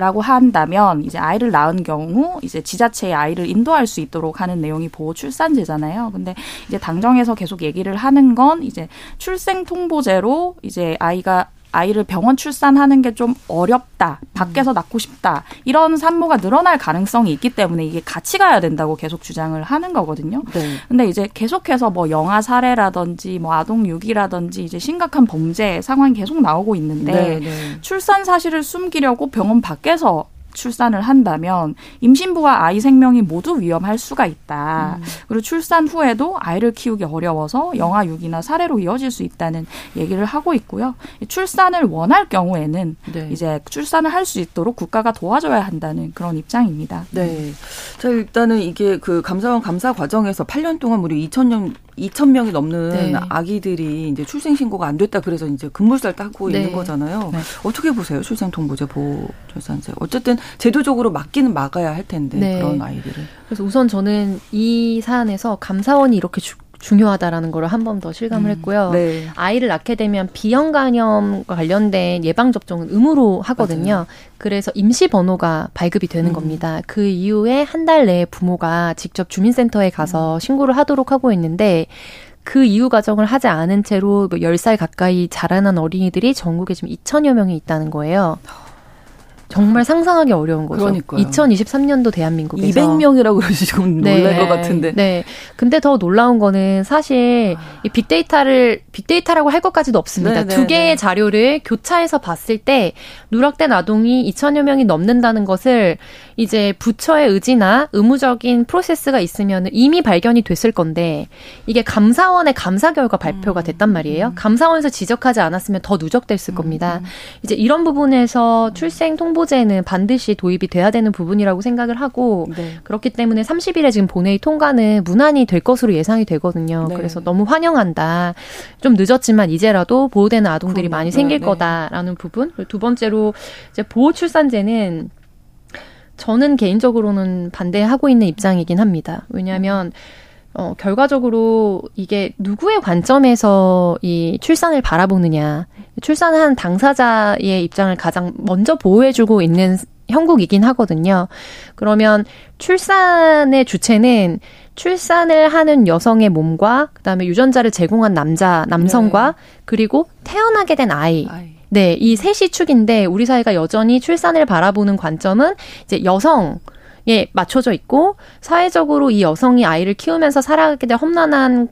라고 한다면 이제 아이를 낳은 경우 이제 지자체에 아이를 인도할 수 있도록 하는 내용이 보호 출산제잖아요. 근데 이제 당정에서 계속 얘기를 하는 건 이제 출생 통보제로 이제 아이가 아이를 병원 출산하는 게 좀 어렵다. 밖에서 낳고 싶다. 이런 산모가 늘어날 가능성이 있기 때문에 이게 같이 가야 된다고 계속 주장을 하는 거거든요. 네. 근데 이제 계속해서 뭐 영아 사례라든지 뭐 아동 유기라든지 이제 심각한 범죄 상황이 계속 나오고 있는데 네, 네. 출산 사실을 숨기려고 병원 밖에서 출산을 한다면 임신부와 아이 생명이 모두 위험할 수가 있다. 음. 그리고 출산 후에도 아이를 키우기 어려워서 영아 유기나 사례로 이어질 수 있다는 얘기를 하고 있고요. 출산을 원할 경우에는 네. 이제 출산을 할 수 있도록 국가가 도와줘야 한다는 그런 입장입니다. 네. 자, 일단은 이게 그 감사원 감사 과정에서 8년 동안 무려 2천년 2천 명이 넘는 네. 아기들이 이제 출생 신고가 안 됐다 그래서 이제 급물살 따고 네. 있는 거잖아요. 네. 어떻게 보세요? 출생 통보제 보호 출산제. 어쨌든 제도적으로 막기는 막아야 할 텐데 네. 그런 아이들을. 그래서 우선 저는 이 사안에서 감사원이 이렇게 주, 중요하다라는 걸한번 더 실감을 음, 했고요. 네. 아이를 낳게 되면 비형 간염과 관련된 예방 접종은 의무로 하거든요. 맞아요. 그래서 임시 번호가 발급이 되는 음. 겁니다. 그 이후에 한 달 내에 부모가 직접 주민센터에 가서 음. 신고를 하도록 하고 있는데 그 이후 과정을 하지 않은 채로 뭐 10살 가까이 자라난 어린이들이 전국에 지금 2천여 명이 있다는 거예요. 정말 상상하기 어려운 거죠. 그러니까요. 2023년도 대한민국에서 200명이라고 그러시면 네, 놀랄 것 같은데. 네. 근데 더 놀라운 거는 사실 이 빅데이터를 빅데이터라고 할 것까지도 없습니다. 네, 네두 개의 네. 자료를 교차해서 봤을 때 누락된 아동이 2천여 명이 넘는다는 것을 이제 부처의 의지나 의무적인 프로세스가 있으면 이미 발견이 됐을 건데 이게 감사원의 감사 결과 발표가 음, 됐단 말이에요. 음. 감사원에서 지적하지 않았으면 더 누적됐을 음, 겁니다. 이제 이런 부분에서 출생 통보 후보제는 반드시 도입이 돼야 되는 부분이라고 생각을 하고 네. 그렇기 때문에 30일에 지금 본회의 통과는 무난히 될 것으로 예상이 되거든요. 네. 그래서 너무 환영한다. 좀 늦었지만 이제라도 보호되는 아동들이 그럼, 많이 생길 네, 네. 거다라는 부분. 두 번째로 이제 보호 출산제는 저는 개인적으로는 반대하고 있는 입장이긴 합니다. 왜냐하면 어, 결과적으로 이게 누구의 관점에서 이 출산을 바라보느냐, 출산한 당사자의 입장을 가장 먼저 보호해주고 있는 형국이긴 하거든요. 그러면 출산의 주체는 출산을 하는 여성의 몸과 그다음에 유전자를 제공한 남자, 남성과 네. 그리고 태어나게 된 아이. 아이. 네, 이 셋이 축인데 우리 사회가 여전히 출산을 바라보는 관점은 이제 여성 에 맞춰져 있고 사회적으로 이 여성이 아이를 키우면서 살아가게 될 험난한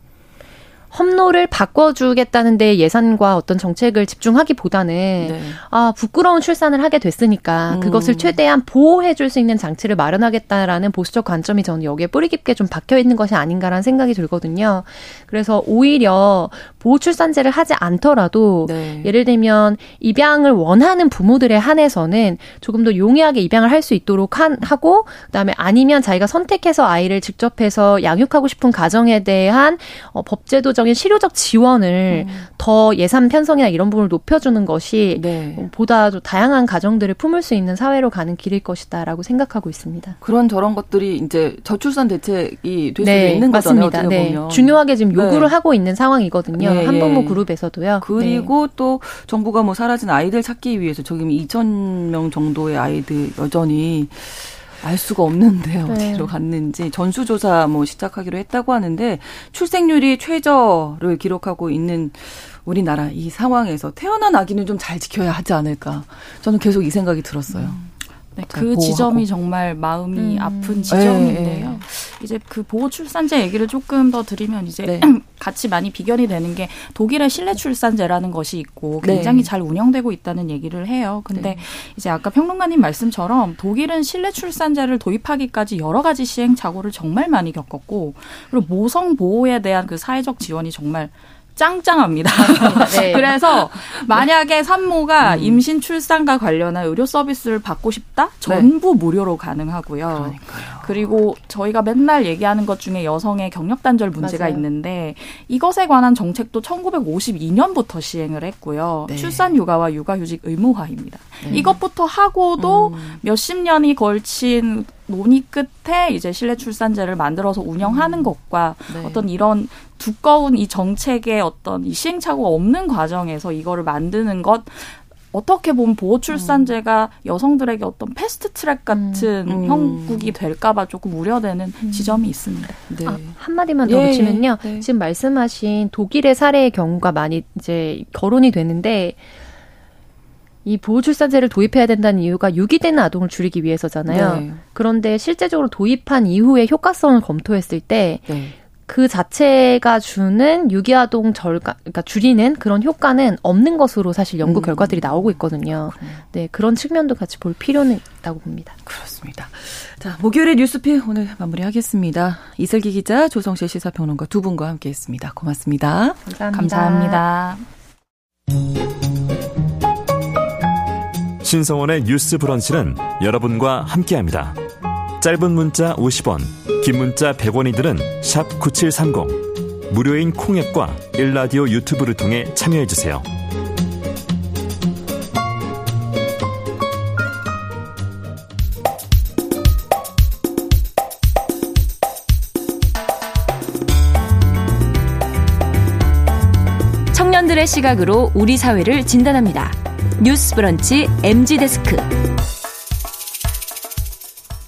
험로를 바꿔주겠다는 데 예산과 어떤 정책을 집중하기보다는 네. 아 부끄러운 출산을 하게 됐으니까 음. 그것을 최대한 보호해 줄 수 있는 장치를 마련하겠다라는 보수적 관점이 저는 여기에 뿌리 깊게 좀 박혀 있는 것이 아닌가라는 생각이 들거든요. 그래서 오히려 보호 출산제를 하지 않더라도 네. 예를 들면 입양을 원하는 부모들에 한해서는 조금 더 용이하게 입양을 할 수 있도록 한, 하고 그다음에 아니면 자기가 선택해서 아이를 직접 해서 양육하고 싶은 가정에 대한 어, 법제도 적인 실효적 지원을 음. 더 예산 편성이나 이런 부분을 높여주는 것이 네. 보다 좀 다양한 가정들을 품을 수 있는 사회로 가는 길일 것이다라고 생각하고 있습니다. 그런 저런 것들이 이제 저출산 대책이 될 네, 수도 있는 거잖아요. 맞습니다. 네. 보면. 중요하게 지금 요구를 네. 하고 있는 상황이거든요. 네, 한부모 예. 그룹에서도요. 그리고 네. 또 정부가 뭐 사라진 아이들 찾기 위해서 저기 2천 명 정도의 아이들 여전히 알 수가 없는데 네. 어디로 갔는지 전수조사 뭐 시작하기로 했다고 하는데 출생률이 최저를 기록하고 있는 우리나라 이 상황에서 태어난 아기는 좀 잘 지켜야 하지 않을까 저는 계속 이 생각이 들었어요. 음. 네, 그 보호하고. 지점이 정말 마음이 음. 아픈 지점인데요. 네. 이제 그 보호 출산제 얘기를 조금 더 드리면 이제 네. (clears throat) 같이 많이 비견이 되는 게 독일의 실내 출산제라는 것이 있고 네. 굉장히 네. 잘 운영되고 있다는 얘기를 해요. 근데 네. 이제 아까 평론가님 말씀처럼 독일은 실내 출산제를 도입하기까지 여러 가지 시행착오를 정말 많이 겪었고 그리고 모성 보호에 대한 그 사회적 지원이 정말 짱짱합니다. (laughs) 네. 그래서 만약에 산모가 음. 임신 출산과 관련한 의료 서비스를 받고 싶다? 전부 네. 무료로 가능하고요. 그러니까요. 그리고 저희가 맨날 얘기하는 것 중에 여성의 경력 단절 문제가 맞아요. 있는데 이것에 관한 정책도 1952년부터 시행을 했고요. 네. 출산 육아와 육아 휴직 의무화입니다. 네. 이것부터 하고도 음. 몇십 년이 걸친 논의 끝에 이제 실내 출산제를 만들어서 운영하는 음. 것과 네. 어떤 이런 두꺼운 이 정책의 어떤 이 시행착오가 없는 과정에서 이거를 만드는 것 어떻게 보면 보호 출산제가 음. 여성들에게 어떤 패스트 트랙 같은 음. 음. 형국이 될까봐 조금 우려되는 음. 지점이 있습니다. 네. 아, 한마디만 더 예, 붙이면요. 네. 지금 말씀하신 독일의 사례의 경우가 많이 이제 거론이 되는데 이 보호출산제를 도입해야 된다는 이유가 유기되는 아동을 줄이기 위해서잖아요. 네. 그런데 실제적으로 도입한 이후에 효과성을 검토했을 때, 네. 그 자체가 주는 유기아동 절가, 그러니까 줄이는 그런 효과는 없는 것으로 사실 연구 음. 결과들이 나오고 있거든요. 그렇군요. 네, 그런 측면도 같이 볼 필요는 있다고 봅니다. 그렇습니다. 자, 목요일의 뉴스피 오늘 마무리하겠습니다. 이슬기 기자, 조성실 시사평론가 두 분과 함께했습니다. 고맙습니다. 감사합니다. 감사합니다. 신성원의 뉴스 브런치는 여러분과 함께합니다. 짧은 문자 50원, 긴 문자 100원이들은 9730. 무료인 콩앱과 일라디오 유튜브를 통해 참여해주세요. 청년들의 시각으로 우리 사회를 진단합니다. 뉴스 브런치 MG 데스크.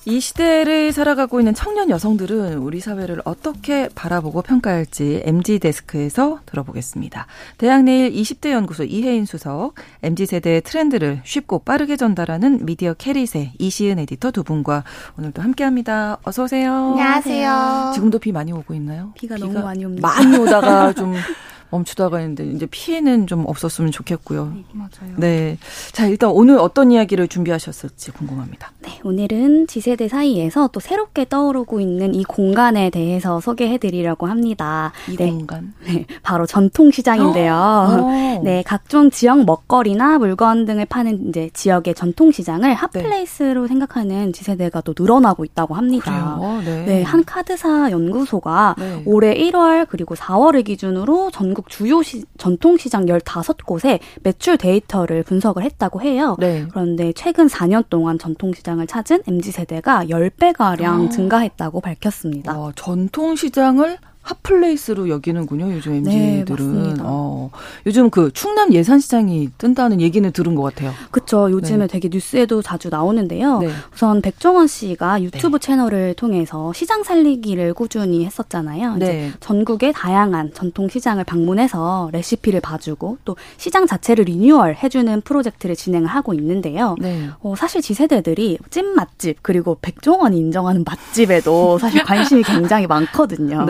이 시대를 살아가고 있는 청년 여성들은 우리 사회를 어떻게 바라보고 평가할지 MG 데스크에서 들어보겠습니다. 대학내일 20대 연구소 이혜인 수석, MG 세대의 트렌드를 쉽고 빠르게 전달하는 미디어 캐릿의 이시은 에디터 두 분과 오늘도 함께합니다. 어서 오세요. 안녕하세요. 지금도 비 많이 오고 있나요? 비가, 비가 너무 많이 옵니다. 많이 오다가 좀 (laughs) 멈추다가 했는데 이제 피해는 좀 없었으면 좋겠고요. 네, 맞아요. 네. 자, 일단 오늘 어떤 이야기를 준비하셨을지 궁금합니다. 네, 오늘은 Z세대 사이에서 또 새롭게 떠오르고 있는 이 공간에 대해서 소개해 드리려고 합니다. 이 네. 공간. 네, 바로 전통 시장인데요. 어. (laughs) 네, 각종 지역 먹거리나 물건 등을 파는 이제 지역의 전통 시장을 hot place로 네. 생각하는 Z세대가 또 늘어나고 있다고 합니다. 그래요? 네. 네, 한 카드사 연구소가 네. 올해 1월 그리고 4월을 기준으로 전국 주요 시, 전통시장 15곳에 매출 데이터를 분석을 했다고 해요. 네. 그런데 최근 4년 동안 전통시장을 찾은 MZ세대가 10배가량 어. 증가했다고 밝혔습니다. 어, 전통시장을 hot place로 여기는군요. 요즘 MZ들은. 네, 어, 요즘 그 충남 예산시장이 뜬다는 얘기는 들은 것 같아요. 그렇죠. 요즘에 네. 되게 뉴스에도 자주 나오는데요. 네. 우선 백종원 씨가 유튜브 네. 채널을 통해서 시장 살리기를 꾸준히 했었잖아요. 이제 네. 전국의 다양한 전통 시장을 방문해서 레시피를 봐주고 또 시장 자체를 리뉴얼 해주는 프로젝트를 진행을 하고 있는데요. 네. 어, 사실 Z세대들이 찐 맛집 그리고 백종원이 인정하는 맛집에도 사실 관심이 (laughs) 굉장히 많거든요.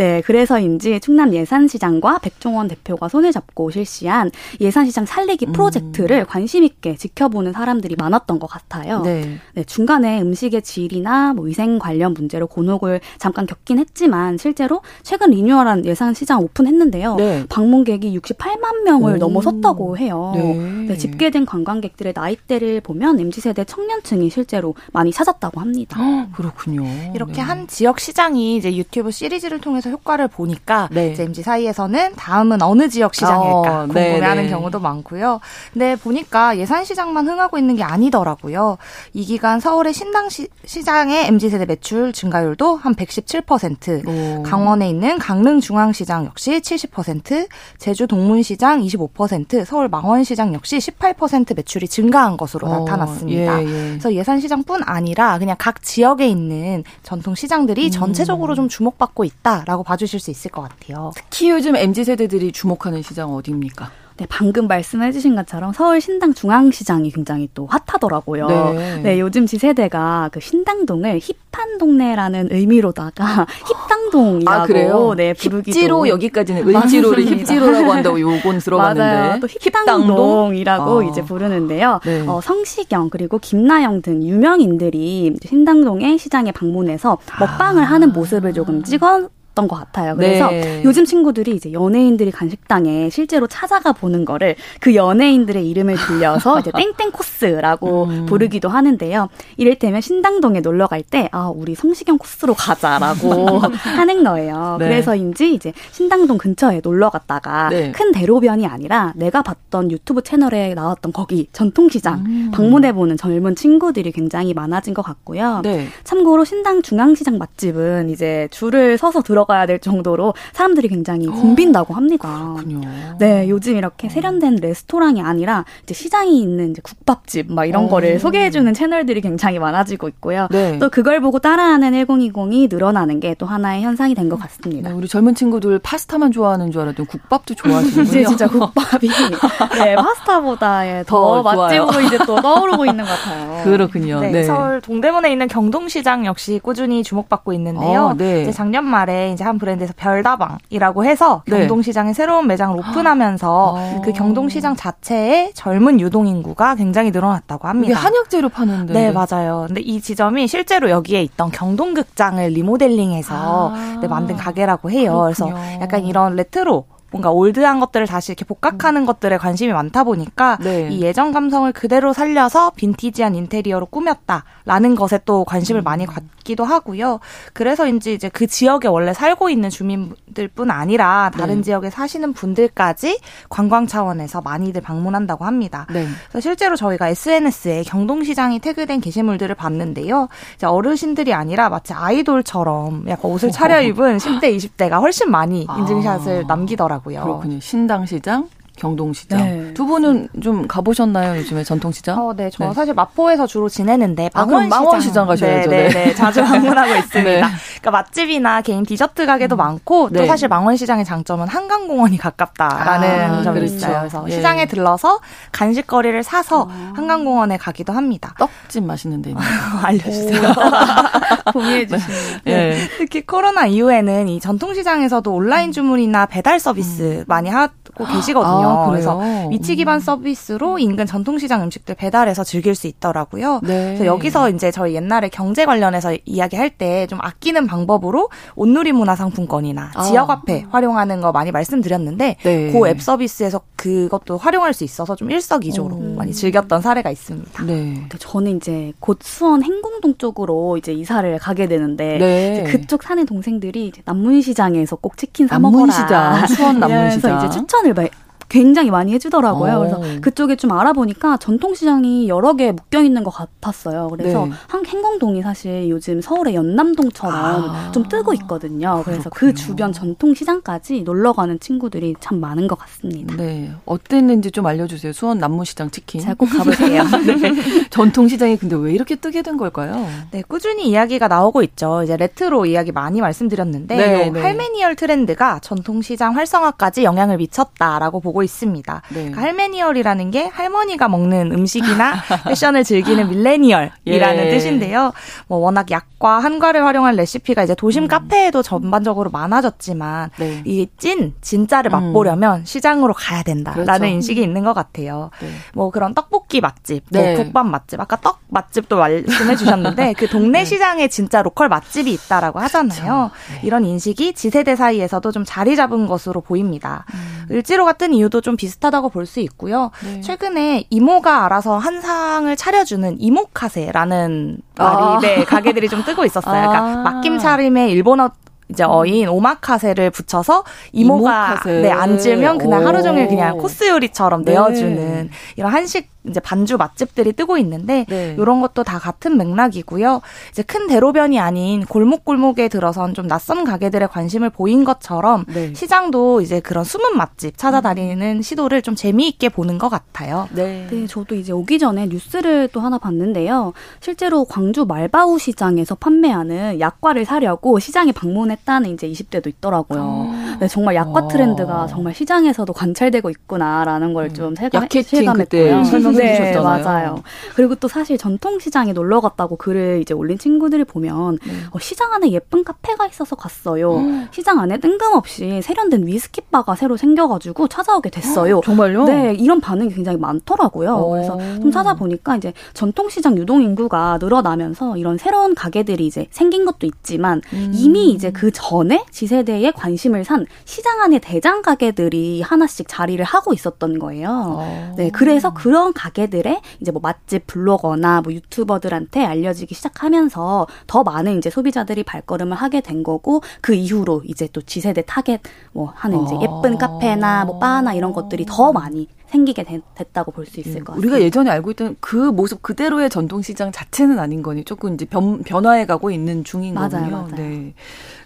네. 네, 그래서인지 충남 예산시장과 백종원 대표가 손을 잡고 실시한 예산시장 살리기 음. 프로젝트를 관심 있게 지켜보는 사람들이 많았던 것 같아요. 네. 네 중간에 음식의 질이나 뭐 위생 관련 문제로 곤혹을 잠깐 겪긴 했지만 실제로 최근 리뉴얼한 예산시장 오픈했는데요. 네. 방문객이 68만 명을 오. 넘어섰다고 해요. 네. 네, 집계된 관광객들의 나이대를 보면 mz세대 청년층이 실제로 많이 찾았다고 합니다. 어, 그렇군요. 이렇게 네. 한 지역 시장이 이제 유튜브 시리즈를 통해 통해서 효과를 보니까 네. 이제 MZ 사이에서는 다음은 어느 지역 시장일까 어, 궁금해하는 경우도 많고요. 근데 보니까 예산 시장만 흥하고 있는 게 아니더라고요. 이 기간 서울의 신당 시, 장의 MZ 세대 매출 증가율도 한 117%, 오. 강원에 있는 강릉 중앙시장 역시 70%, 제주 동문시장 25%, 서울 망원시장 역시 18% 매출이 증가한 것으로 어, 나타났습니다. 예, 예. 그래서 예산 시장뿐 아니라 그냥 각 지역에 있는 전통 시장들이 음. 전체적으로 좀 주목받고 있다. 라고 봐주실 수 있을 것 같아요. 특히 요즘 MZ 세대들이 주목하는 시장 어디입니까? 네, 방금 말씀해주신 것처럼 서울 신당 중앙시장이 굉장히 또 핫하더라고요. 네, 네 요즘 지세대가 그 신당동을 힙한 동네라는 의미로다가 (laughs) 힙당동이라고 아, 그래요? 네 부르기도 힙지로 여기까지는 의지로를 힙지로라고 한다고 요건 들어봤는데 맞아요. 또 힙당동이라고 어. 이제 부르는데요. 네. 어, 성시경 그리고 김나영 등 유명인들이 신당동의 시장에 방문해서 먹방을 아. 하는 모습을 조금 찍어 있었던 것 같아요. 그래서 네. 요즘 친구들이 이제 연예인들이 간 식당에 실제로 찾아가 보는 거를 그 연예인들의 이름을 빌려서 이제 (laughs) 땡땡 코스라고 음. 부르기도 하는데요. 이를테면 신당동에 놀러 갈 때 아, 우리 성시경 코스로 가자라고 (laughs) 하는 거예요. 네. 그래서인지 이제 신당동 근처에 놀러 갔다가 네. 큰 대로변이 아니라 내가 봤던 유튜브 채널에 나왔던 거기 전통시장 음. 방문해 보는 젊은 친구들이 굉장히 많아진 것 같고요. 네. 참고로 신당 중앙시장 맛집은 이제 줄을 서서 들어 들어가야 될 정도로 사람들이 굉장히 어, 붐빈다고 합니다. 그렇군요. 네, 요즘 이렇게 어. 세련된 레스토랑이 아니라 이제 시장이 있는 이제 국밥집 막 이런 오. 어. 거를 소개해주는 채널들이 굉장히 많아지고 있고요. 네. 또 그걸 보고 따라하는 1020이 늘어나는 게 또 하나의 현상이 된 것 같습니다. 네, 우리 젊은 친구들 파스타만 좋아하는 줄 알았더니 국밥도 좋아하시는군요. 이제 진짜 국밥이 (laughs) 네, 파스타보다 더, 더 맛집으로 이제 또 떠오르고 있는 것 같아요. 그렇군요. 네, 네. 서울 동대문에 있는 경동시장 역시 꾸준히 주목받고 있는데요. 어, 네. 이제 작년 말에 이제 한 브랜드에서 별다방이라고 해서 네. 경동시장에 새로운 매장을 오픈하면서 아. 그 경동시장 자체에 젊은 유동 인구가 굉장히 늘어났다고 합니다. 이게 한약재로 파는데. 네, 맞아요. 근데 이 지점이 실제로 여기에 있던 경동극장을 리모델링해서 아. 네, 만든 가게라고 해요. 그렇군요. 그래서 약간 이런 레트로 뭔가 old한 것들을 다시 이렇게 복각하는 음. 것들에 관심이 많다 보니까 네. 이 예전 감성을 그대로 살려서 빈티지한 인테리어로 꾸몄다라는 것에 또 관심을 음. 많이 갖기도 하고요. 그래서인지 이제 그 지역에 원래 살고 있는 주민들뿐 아니라 다른 네. 지역에 사시는 분들까지 관광 차원에서 많이들 방문한다고 합니다. 네. 그래서 실제로 저희가 SNS에 경동시장이 태그된 게시물들을 봤는데요. 어르신들이 아니라 마치 아이돌처럼 약간 옷을 (laughs) 차려입은 10대, 20대가 훨씬 많이 인증샷을 아. 남기더라고요. 있더라고요. 그렇군요. 신당 시장, 경동시장. 네. 두 분은 좀 가보셨나요? 요즘에 전통시장? 어, 네. 저 네. 사실 마포에서 주로 지내는데 망원시장. 아, 망원시장 가셔야죠. 네, 네, 네. 자주 방문하고 (laughs) 있습니다. 네. 그러니까 맛집이나 개인 디저트 가게도 음. 많고 또 네. 사실 망원시장의 장점은 한강공원이 가깝다라는 아, 점이 그렇죠. 있어요. 그래서 예. 시장에 들러서 간식거리를 사서 아. 한강공원에 가기도 합니다. 떡집 맛있는 데 (laughs) 알려주세요. (laughs) 공유해 주시면. 네. 특히 코로나 이후에는 이 전통시장에서도 온라인 주문이나 배달 서비스 음. 많이 하고 계시거든요. 아, 그래서 위치 기반 음. 서비스로 인근 전통시장 음식들 배달해서 즐길 수 있더라고요. 네. 그래서 여기서 이제 저희 옛날에 경제 관련해서 이야기할 때 좀 아끼는 방법으로 온누리 문화상품권이나 아. 지역 화폐 활용하는 거 많이 말씀드렸는데 네. 그앱 서비스에서 그것도 활용할 수 있어서 좀 일석이조로 음. 많이 즐겼던 사례가 있습니다. 네. 저는 이제 곧 수원 행궁동 쪽으로 이제 이사를 가게 되는데 네. 그쪽 사는 동생들이 남문시장에서 꼭 치킨 사 남문시장, 먹어라. 수원 (laughs) 남문시장. 이제 추천을 굉장히 많이 해주더라고요. 오. 그래서 어. 그쪽에 좀 알아보니까 전통시장이 여러 개 묶여 있는 것 같았어요. 그래서 네. 한 행궁동이 사실 요즘 서울의 연남동처럼 아. 좀 뜨고 있거든요. 그래서 그 그렇군요. 그 주변 전통시장까지 놀러 가는 친구들이 참 많은 것 같습니다. 네. 어땠는지 좀 알려주세요. 수원 남문시장 치킨. 잘꼭 가보세요. (laughs) 네. 전통시장이 근데 왜 이렇게 뜨게 된 걸까요? 네. 꾸준히 이야기가 나오고 있죠. 이제 레트로 이야기 많이 말씀드렸는데 네, 네. 할매니얼 트렌드가 전통시장 활성화까지 영향을 미쳤다라고 보고 있습니다. 네. 그러니까 할매니얼이라는 게 할머니가 먹는 음식이나 (laughs) 패션을 즐기는 millennial이라는 예. 뜻인데요. 뭐 워낙 약과 한과를 활용한 레시피가 이제 도심 음. 카페에도 전반적으로 많아졌지만 네. 이찐 진짜를 음. 맛보려면 음. 시장으로 가야 된다라는 그렇죠. 인식이 있는 것 같아요. 네. 뭐 그런 떡볶이 맛집, 뭐 네. 국밥 맛집, 아까 떡 맛집도 말씀해 주셨는데 그 동네 (laughs) 네. 시장에 진짜 local 맛집이 있다라고 하잖아요. 그렇죠. 이런 인식이 Z세대 사이에서도 좀 자리 잡은 것으로 보입니다. 음. 을지로 같은 이유 이유도 좀 비슷하다고 볼 수 있고요. 네. 최근에 이모가 알아서 한 상을 차려주는 이모카세라는 말이 아. 네, 가게들이 좀 뜨고 있었어요. 그러니까 아. 맡김 차림의 일본어 이제 어인 오마카세를 붙여서 이모가 이모카세. 네 앉으면 그날 하루 종일 그냥 코스 요리처럼 네. 내어주는 네. 이런 한식 이제 반주 맛집들이 뜨고 있는데 네. 이런 것도 다 같은 맥락이고요. 이제 큰 대로변이 아닌 골목골목에 들어선 좀 낯선 가게들의 관심을 보인 것처럼 네. 시장도 이제 그런 숨은 맛집 찾아다니는 음. 시도를 좀 재미있게 보는 것 같아요. 네. 네, 저도 이제 오기 전에 뉴스를 또 하나 봤는데요. 실제로 광주 말바우 시장에서 판매하는 약과를 사려고 시장에 방문했다는 이제 20대도 있더라고요. 어. 네, 정말 약과 어. 트렌드가 정말 시장에서도 관찰되고 있구나라는 걸좀 음. 실감했고요. 네, 해주셨잖아요. 맞아요. 그리고 또 사실 전통 시장에 놀러 갔다고 글을 이제 올린 친구들을 보면 네. 어, 시장 안에 예쁜 카페가 있어서 갔어요. 음. 시장 안에 뜬금없이 세련된 위스키 바가 새로 생겨가지고 찾아오게 됐어요. 어, 정말요? 네, 이런 반응이 굉장히 많더라고요. 오. 그래서 좀 찾아보니까 이제 전통 시장 유동 인구가 늘어나면서 이런 새로운 가게들이 이제 생긴 것도 있지만 음. 이미 이제 그 전에 지세대에 관심을 산 시장 안에 대장 가게들이 하나씩 자리를 하고 있었던 거예요. 오. 네, 그래서 그런 가게들의 이제 뭐 맛집 블로거나 뭐 유튜버들한테 알려지기 시작하면서 더 많은 이제 소비자들이 발걸음을 하게 된 거고 그 이후로 이제 또 Z세대 타겟 뭐 하는 이제 예쁜 카페나 뭐 바나 이런 것들이 더 많이 생기게 되, 됐다고 볼 수 있을 것 같아요. 우리가 예전에 알고 있던 그 모습 그대로의 전통시장 자체는 아닌 거니 조금 이제 변, 변화해 가고 있는 중인 맞아요, 거군요. 맞아요. 네.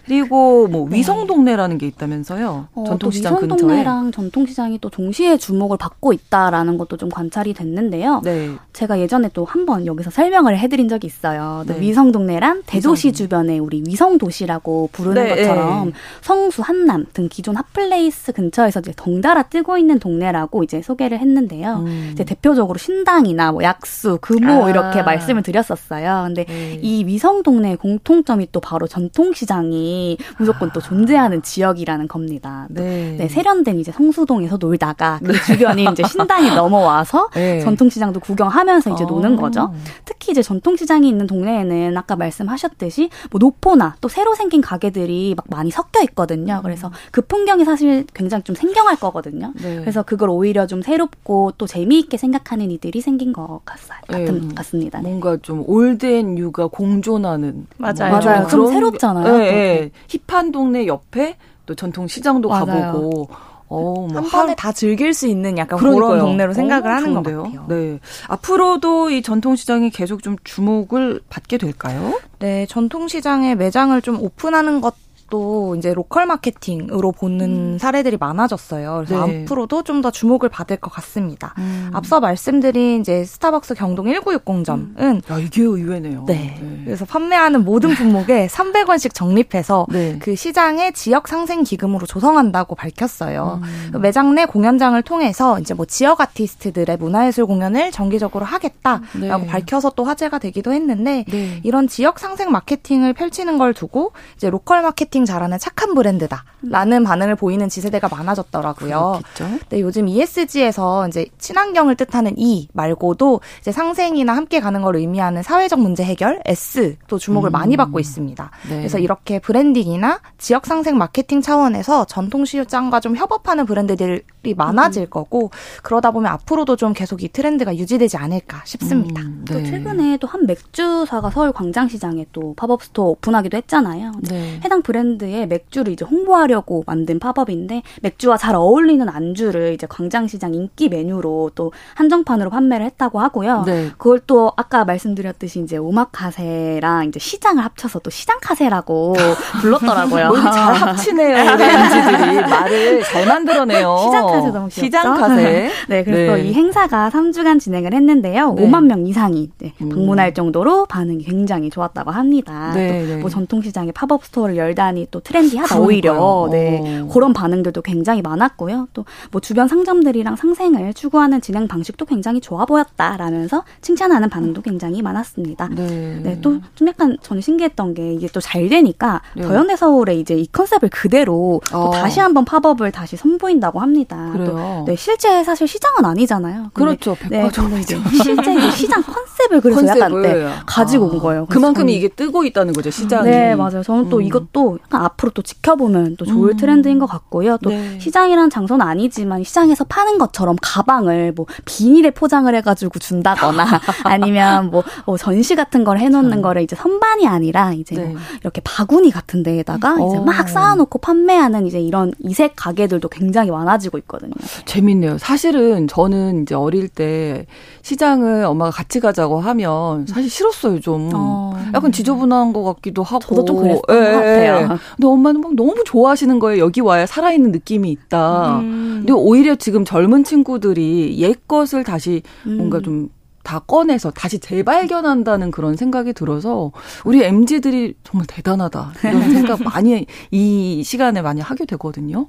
그리고 뭐 네. 위성 동네라는 게 있다면서요. 어, 전통시장 위성 동네랑 전통시장이 또 동시에 주목을 받고 있다라는 것도 좀 관찰이 됐는데요. 네. 제가 예전에 또 한 번 여기서 설명을 해드린 적이 있어요. 네. 위성 동네란 대도시 위성. 주변에 우리 위성 도시라고 부르는 네. 것처럼 성수, 한남 등 기존 핫플레이스 근처에서 이제 덩달아 뜨고 있는 동네라고 이제 소개를 했는데요. 음. 이제 대표적으로 신당이나 뭐 약수, 금호 아. 이렇게 말씀을 드렸었어요. 근데 네. 이 위성 동네의 공통점이 또 바로 전통시장이 무조건 또 존재하는 지역이라는 겁니다. 네. 네 세련된 이제 성수동에서 놀다가 그 네. 주변이 이제 신당에 (laughs) 넘어와서 네. 전통시장도 구경하면서 이제 노는 어. 거죠. 특히 이제 전통시장이 있는 동네에는 아까 말씀하셨듯이 뭐 노포나 또 새로 생긴 가게들이 막 많이 섞여 있거든요. 그래서 그 풍경이 사실 굉장히 좀 생경할 거거든요. 네. 그래서 그걸 오히려 좀 새롭고 또 재미있게 생각하는 이들이 생긴 것 같아요. 같은, 네. 같습니다. 네. 뭔가 좀 old and new가 공존하는 맞아요. 맞아요. 좀 새롭잖아요. 네, 힙한 동네 옆에 또 전통 시장도 가보고 어, 뭐한 번에 다 즐길 수 있는 약간 그러니까요. 그런 동네로 생각을 어, 하는 좋은데요? 것 같아요. 네. 앞으로도 이 전통시장이 계속 좀 주목을 받게 될까요? 네, 전통시장에 매장을 좀 오픈하는 것 또 이제 로컬 마케팅으로 보는 음. 사례들이 많아졌어요. 그래서 네. 앞으로도 좀 더 주목을 받을 것 같습니다. 음. 앞서 말씀드린 이제 스타벅스 경동 1960점은 음. 야, 이게 의외네요. 네. 네. 그래서 판매하는 모든 품목에 (laughs) 300원씩 적립해서 네. 그 시장의 지역 상생 기금으로 조성한다고 밝혔어요. 음. 매장 내 공연장을 통해서 이제 뭐 지역 아티스트들의 문화예술 공연을 정기적으로 하겠다라고 네. 밝혀서 또 화제가 되기도 했는데 네. 이런 지역 상생 마케팅을 펼치는 걸 두고 이제 로컬 마케팅 잘하는 착한 브랜드다라는 반응을 보이는 Z세대가 많아졌더라고요. 그렇겠죠. 네, 요즘 ESG에서 이제 친환경을 뜻하는 E 말고도 이제 상생이나 함께 가는 걸 의미하는 사회적 문제 해결 S도 주목을 음. 많이 받고 있습니다. 네. 그래서 이렇게 브랜딩이나 지역 상생 마케팅 차원에서 전통 시장과 좀 협업하는 브랜드들이 많아질 음. 거고 그러다 보면 앞으로도 좀 계속 이 트렌드가 유지되지 않을까 싶습니다. 음, 네. 또 최근에 또 한 맥주사가 서울 광장시장에 또 팝업 스토어 오픈하기도 했잖아요. 네. 해당 브랜드 의 맥주를 이제 홍보하려고 만든 팝업인데 맥주와 잘 어울리는 안주를 이제 광장시장 인기 메뉴로 또 한정판으로 판매를 했다고 하고요. 네. 그걸 또 아까 말씀드렸듯이 이제 오마카세랑 이제 시장을 합쳐서 또 시장카세라고 (laughs) 불렀더라고요. 잘 합치네요. MZ들이 말을 잘 만들어내요. 시장카세 너무 귀엽죠? 시장카세. 네, 그래서 네. 이 행사가 3주간 진행을 했는데요. 네. 5만 명 이상이 네, 음. 방문할 정도로 반응이 굉장히 좋았다고 합니다. 네, 네. 뭐 전통시장에 팝업 스토어를 열다 니또 트렌디하다 오히려 네 오. 그런 반응들도 굉장히 많았고요. 또 뭐 주변 상점들이랑 상생을 추구하는 진행 방식도 굉장히 좋아 보였다라면서 칭찬하는 반응도 굉장히 많았습니다. 네, 네 또 좀 약간 저는 신기했던 게 이게 또 잘 되니까 네. 더현대 서울에 이제 이 컨셉을 그대로 어. 다시 한번 팝업을 다시 선보인다고 합니다. 그래요. 또, 네 실제 사실 시장은 아니잖아요. 그렇죠. 네, 근데 이제 (laughs) 실제 이제 시장 컨셉을 그래서 컨셉을. 약간 네, 가지고 아. 온 거예요. 그만큼 이게 뜨고 있다는 거죠 시장이. 네 맞아요. 저는 또 음. 이것도 앞으로 또 지켜보면 또 좋을 음. 트렌드인 것 같고요. 또 네. 시장이란 장소는 아니지만 시장에서 파는 것처럼 가방을 뭐 비닐에 포장을 해가지고 준다거나 (laughs) 아니면 뭐, 뭐, 전시 같은 걸 해놓는 거를 이제 선반이 아니라 이제 네. 뭐 이렇게 바구니 같은 데에다가 오. 이제 막 쌓아놓고 판매하는 이제 이런 이색 가게들도 굉장히 많아지고 있거든요. 재밌네요. 사실은 저는 이제 어릴 때 시장을 엄마가 같이 가자고 하면 사실 싫었어요 좀. 어. 약간 지저분한 것 같기도 하고. 저도 좀 그랬던 예, 것 같아요. 예. 근데 엄마는 막 너무 좋아하시는 거예요. 여기 와야 살아있는 느낌이 있다. 음. 근데 오히려 지금 젊은 친구들이 옛 것을 다시 음. 뭔가 좀다 꺼내서 다시 재발견한다는 그런 생각이 들어서 우리 MZ들이 정말 대단하다. 이런 (laughs) 생각 많이 이 시간에 많이 하게 되거든요.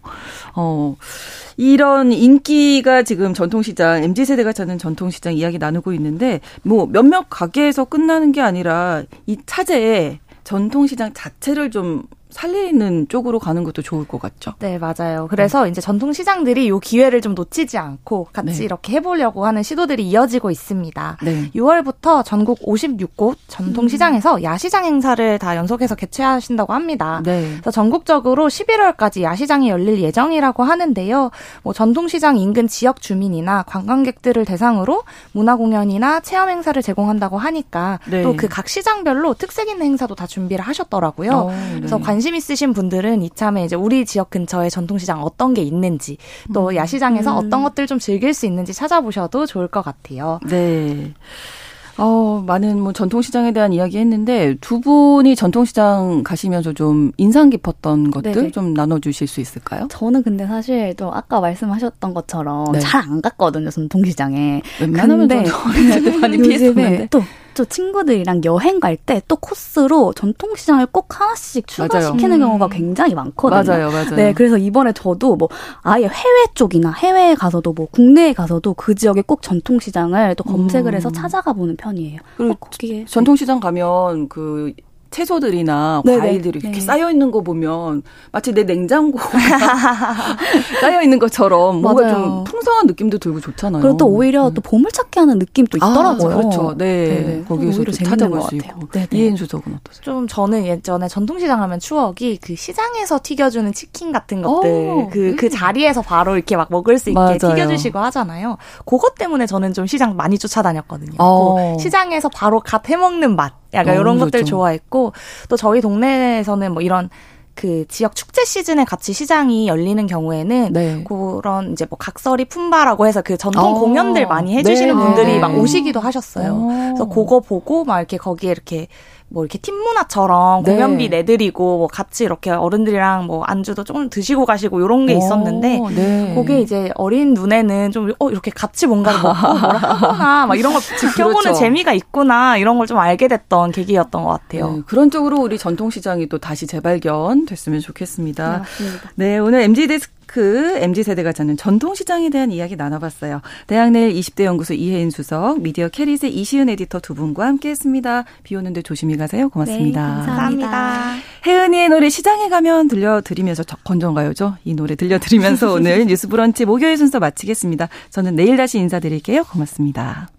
어. 이런 인기가 지금 전통시장, MZ세대가 찾는 전통시장 이야기 나누고 있는데, 뭐 몇몇 가게에서 끝나는 게 아니라 이 차제에 전통시장 자체를 좀 살리는 쪽으로 가는 것도 좋을 것 같죠. 네, 맞아요. 그래서 네. 이제 전통 시장들이 요 기회를 좀 놓치지 않고 같이 네. 이렇게 해보려고 하는 시도들이 이어지고 있습니다. 네. 6월부터 전국 56곳 전통 시장에서 음. 야시장 행사를 다 연속해서 개최하신다고 합니다. 네. 그래서 전국적으로 11월까지 야시장이 열릴 예정이라고 하는데요. 뭐 전통 시장 인근 지역 주민이나 관광객들을 대상으로 문화 공연이나 체험 행사를 제공한다고 하니까 네. 또그 각 시장별로 특색 있는 행사도 다 준비를 하셨더라고요. 오, 어, 그래서 관심 관심 있으신 분들은 이참에 이제 우리 지역 근처에 전통시장 어떤 게 있는지 또 음. 야시장에서 음. 어떤 것들 좀 즐길 수 있는지 찾아보셔도 좋을 것 같아요. 네. 어, 많은 뭐 전통시장에 대한 이야기 했는데 두 분이 전통시장 가시면서 좀 인상 깊었던 것들 네네. 좀 나눠주실 수 있을까요? 저는 근데 사실 또 아까 말씀하셨던 것처럼 네. 잘안 갔거든요, 전통시장에. 웬만하면 근데 (laughs) 많이 피했었는데. 또 저 친구들이랑 여행 갈 때 또 코스로 전통시장을 꼭 하나씩 추가시키는 맞아요. 경우가 굉장히 많거든요. 맞아요, 맞아요. 네, 그래서 이번에 저도 뭐 아예 해외 쪽이나 해외에 가서도 뭐 국내에 가서도 그 지역에 꼭 전통시장을 또 검색을 해서 음. 찾아가 보는 편이에요. 그리고 전통시장 가면 그 채소들이나 네네. 과일들이 이렇게 네. 쌓여 있는 거 보면 마치 내 냉장고 (laughs) 쌓여 있는 것처럼 뭔가 맞아요. 좀 풍성한 느낌도 들고 좋잖아요. 그리고 또 오히려 음. 또 보물찾기 하는 느낌도 아, 있더라고요. 아, 그렇죠. 네. 네. 거기에서 찾아볼 수 있고. 이해인 수석은 어떠세요? 좀 저는 예전에 전통시장 하면 추억이 그 시장에서 튀겨주는 치킨 같은 것들 오, 그, 그 자리에서 바로 이렇게 막 먹을 수 있게 맞아요. 튀겨주시고 하잖아요. 그것 때문에 저는 좀 시장 많이 쫓아다녔거든요. 어. 시장에서 바로 갓 해먹는 맛. 약간 이런 것들 좋아했고 또 저희 동네에서는 뭐 이런 그 지역 축제 시즌에 같이 시장이 열리는 경우에는 네. 그 그런 이제 뭐 각설이 품바라고 해서 그 전통 어. 공연들 많이 해주시는 네. 분들이 막 오시기도 하셨어요. 오. 그래서 그거 보고 막 이렇게 거기에 이렇게 뭐 이렇게 팀 문화처럼 네. 공연비 내드리고 뭐 같이 이렇게 어른들이랑 뭐 안주도 조금 드시고 가시고 이런 게 있었는데 오, 네. 그게 이제 어린 눈에는 좀 어 이렇게 같이 뭔가를 먹고 뭐라 하구나 (laughs) 막 이런 걸 지켜보는 그렇죠. 재미가 있구나 이런 걸 좀 알게 됐던 계기였던 것 같아요. 네, 그런 쪽으로 우리 전통 시장이 또 다시 재발견 됐으면 좋겠습니다. 네, 맞습니다. 네, 오늘 MG 데스크 그 MZ세대가 찾는 전통 시장에 대한 이야기 나눠봤어요. 대학내일 20대 연구소 이혜인 수석, 미디어 캐리의 이시은 에디터 두 분과 함께했습니다. 비 오는데 조심히 가세요. 고맙습니다. 네, 감사합니다. 혜은이의 노래 시장에 가면 들려드리면서 건전가요죠. 이 노래 들려드리면서 (laughs) 오늘 뉴스브런치 목요일 순서 마치겠습니다. 저는 내일 다시 인사드릴게요. 고맙습니다.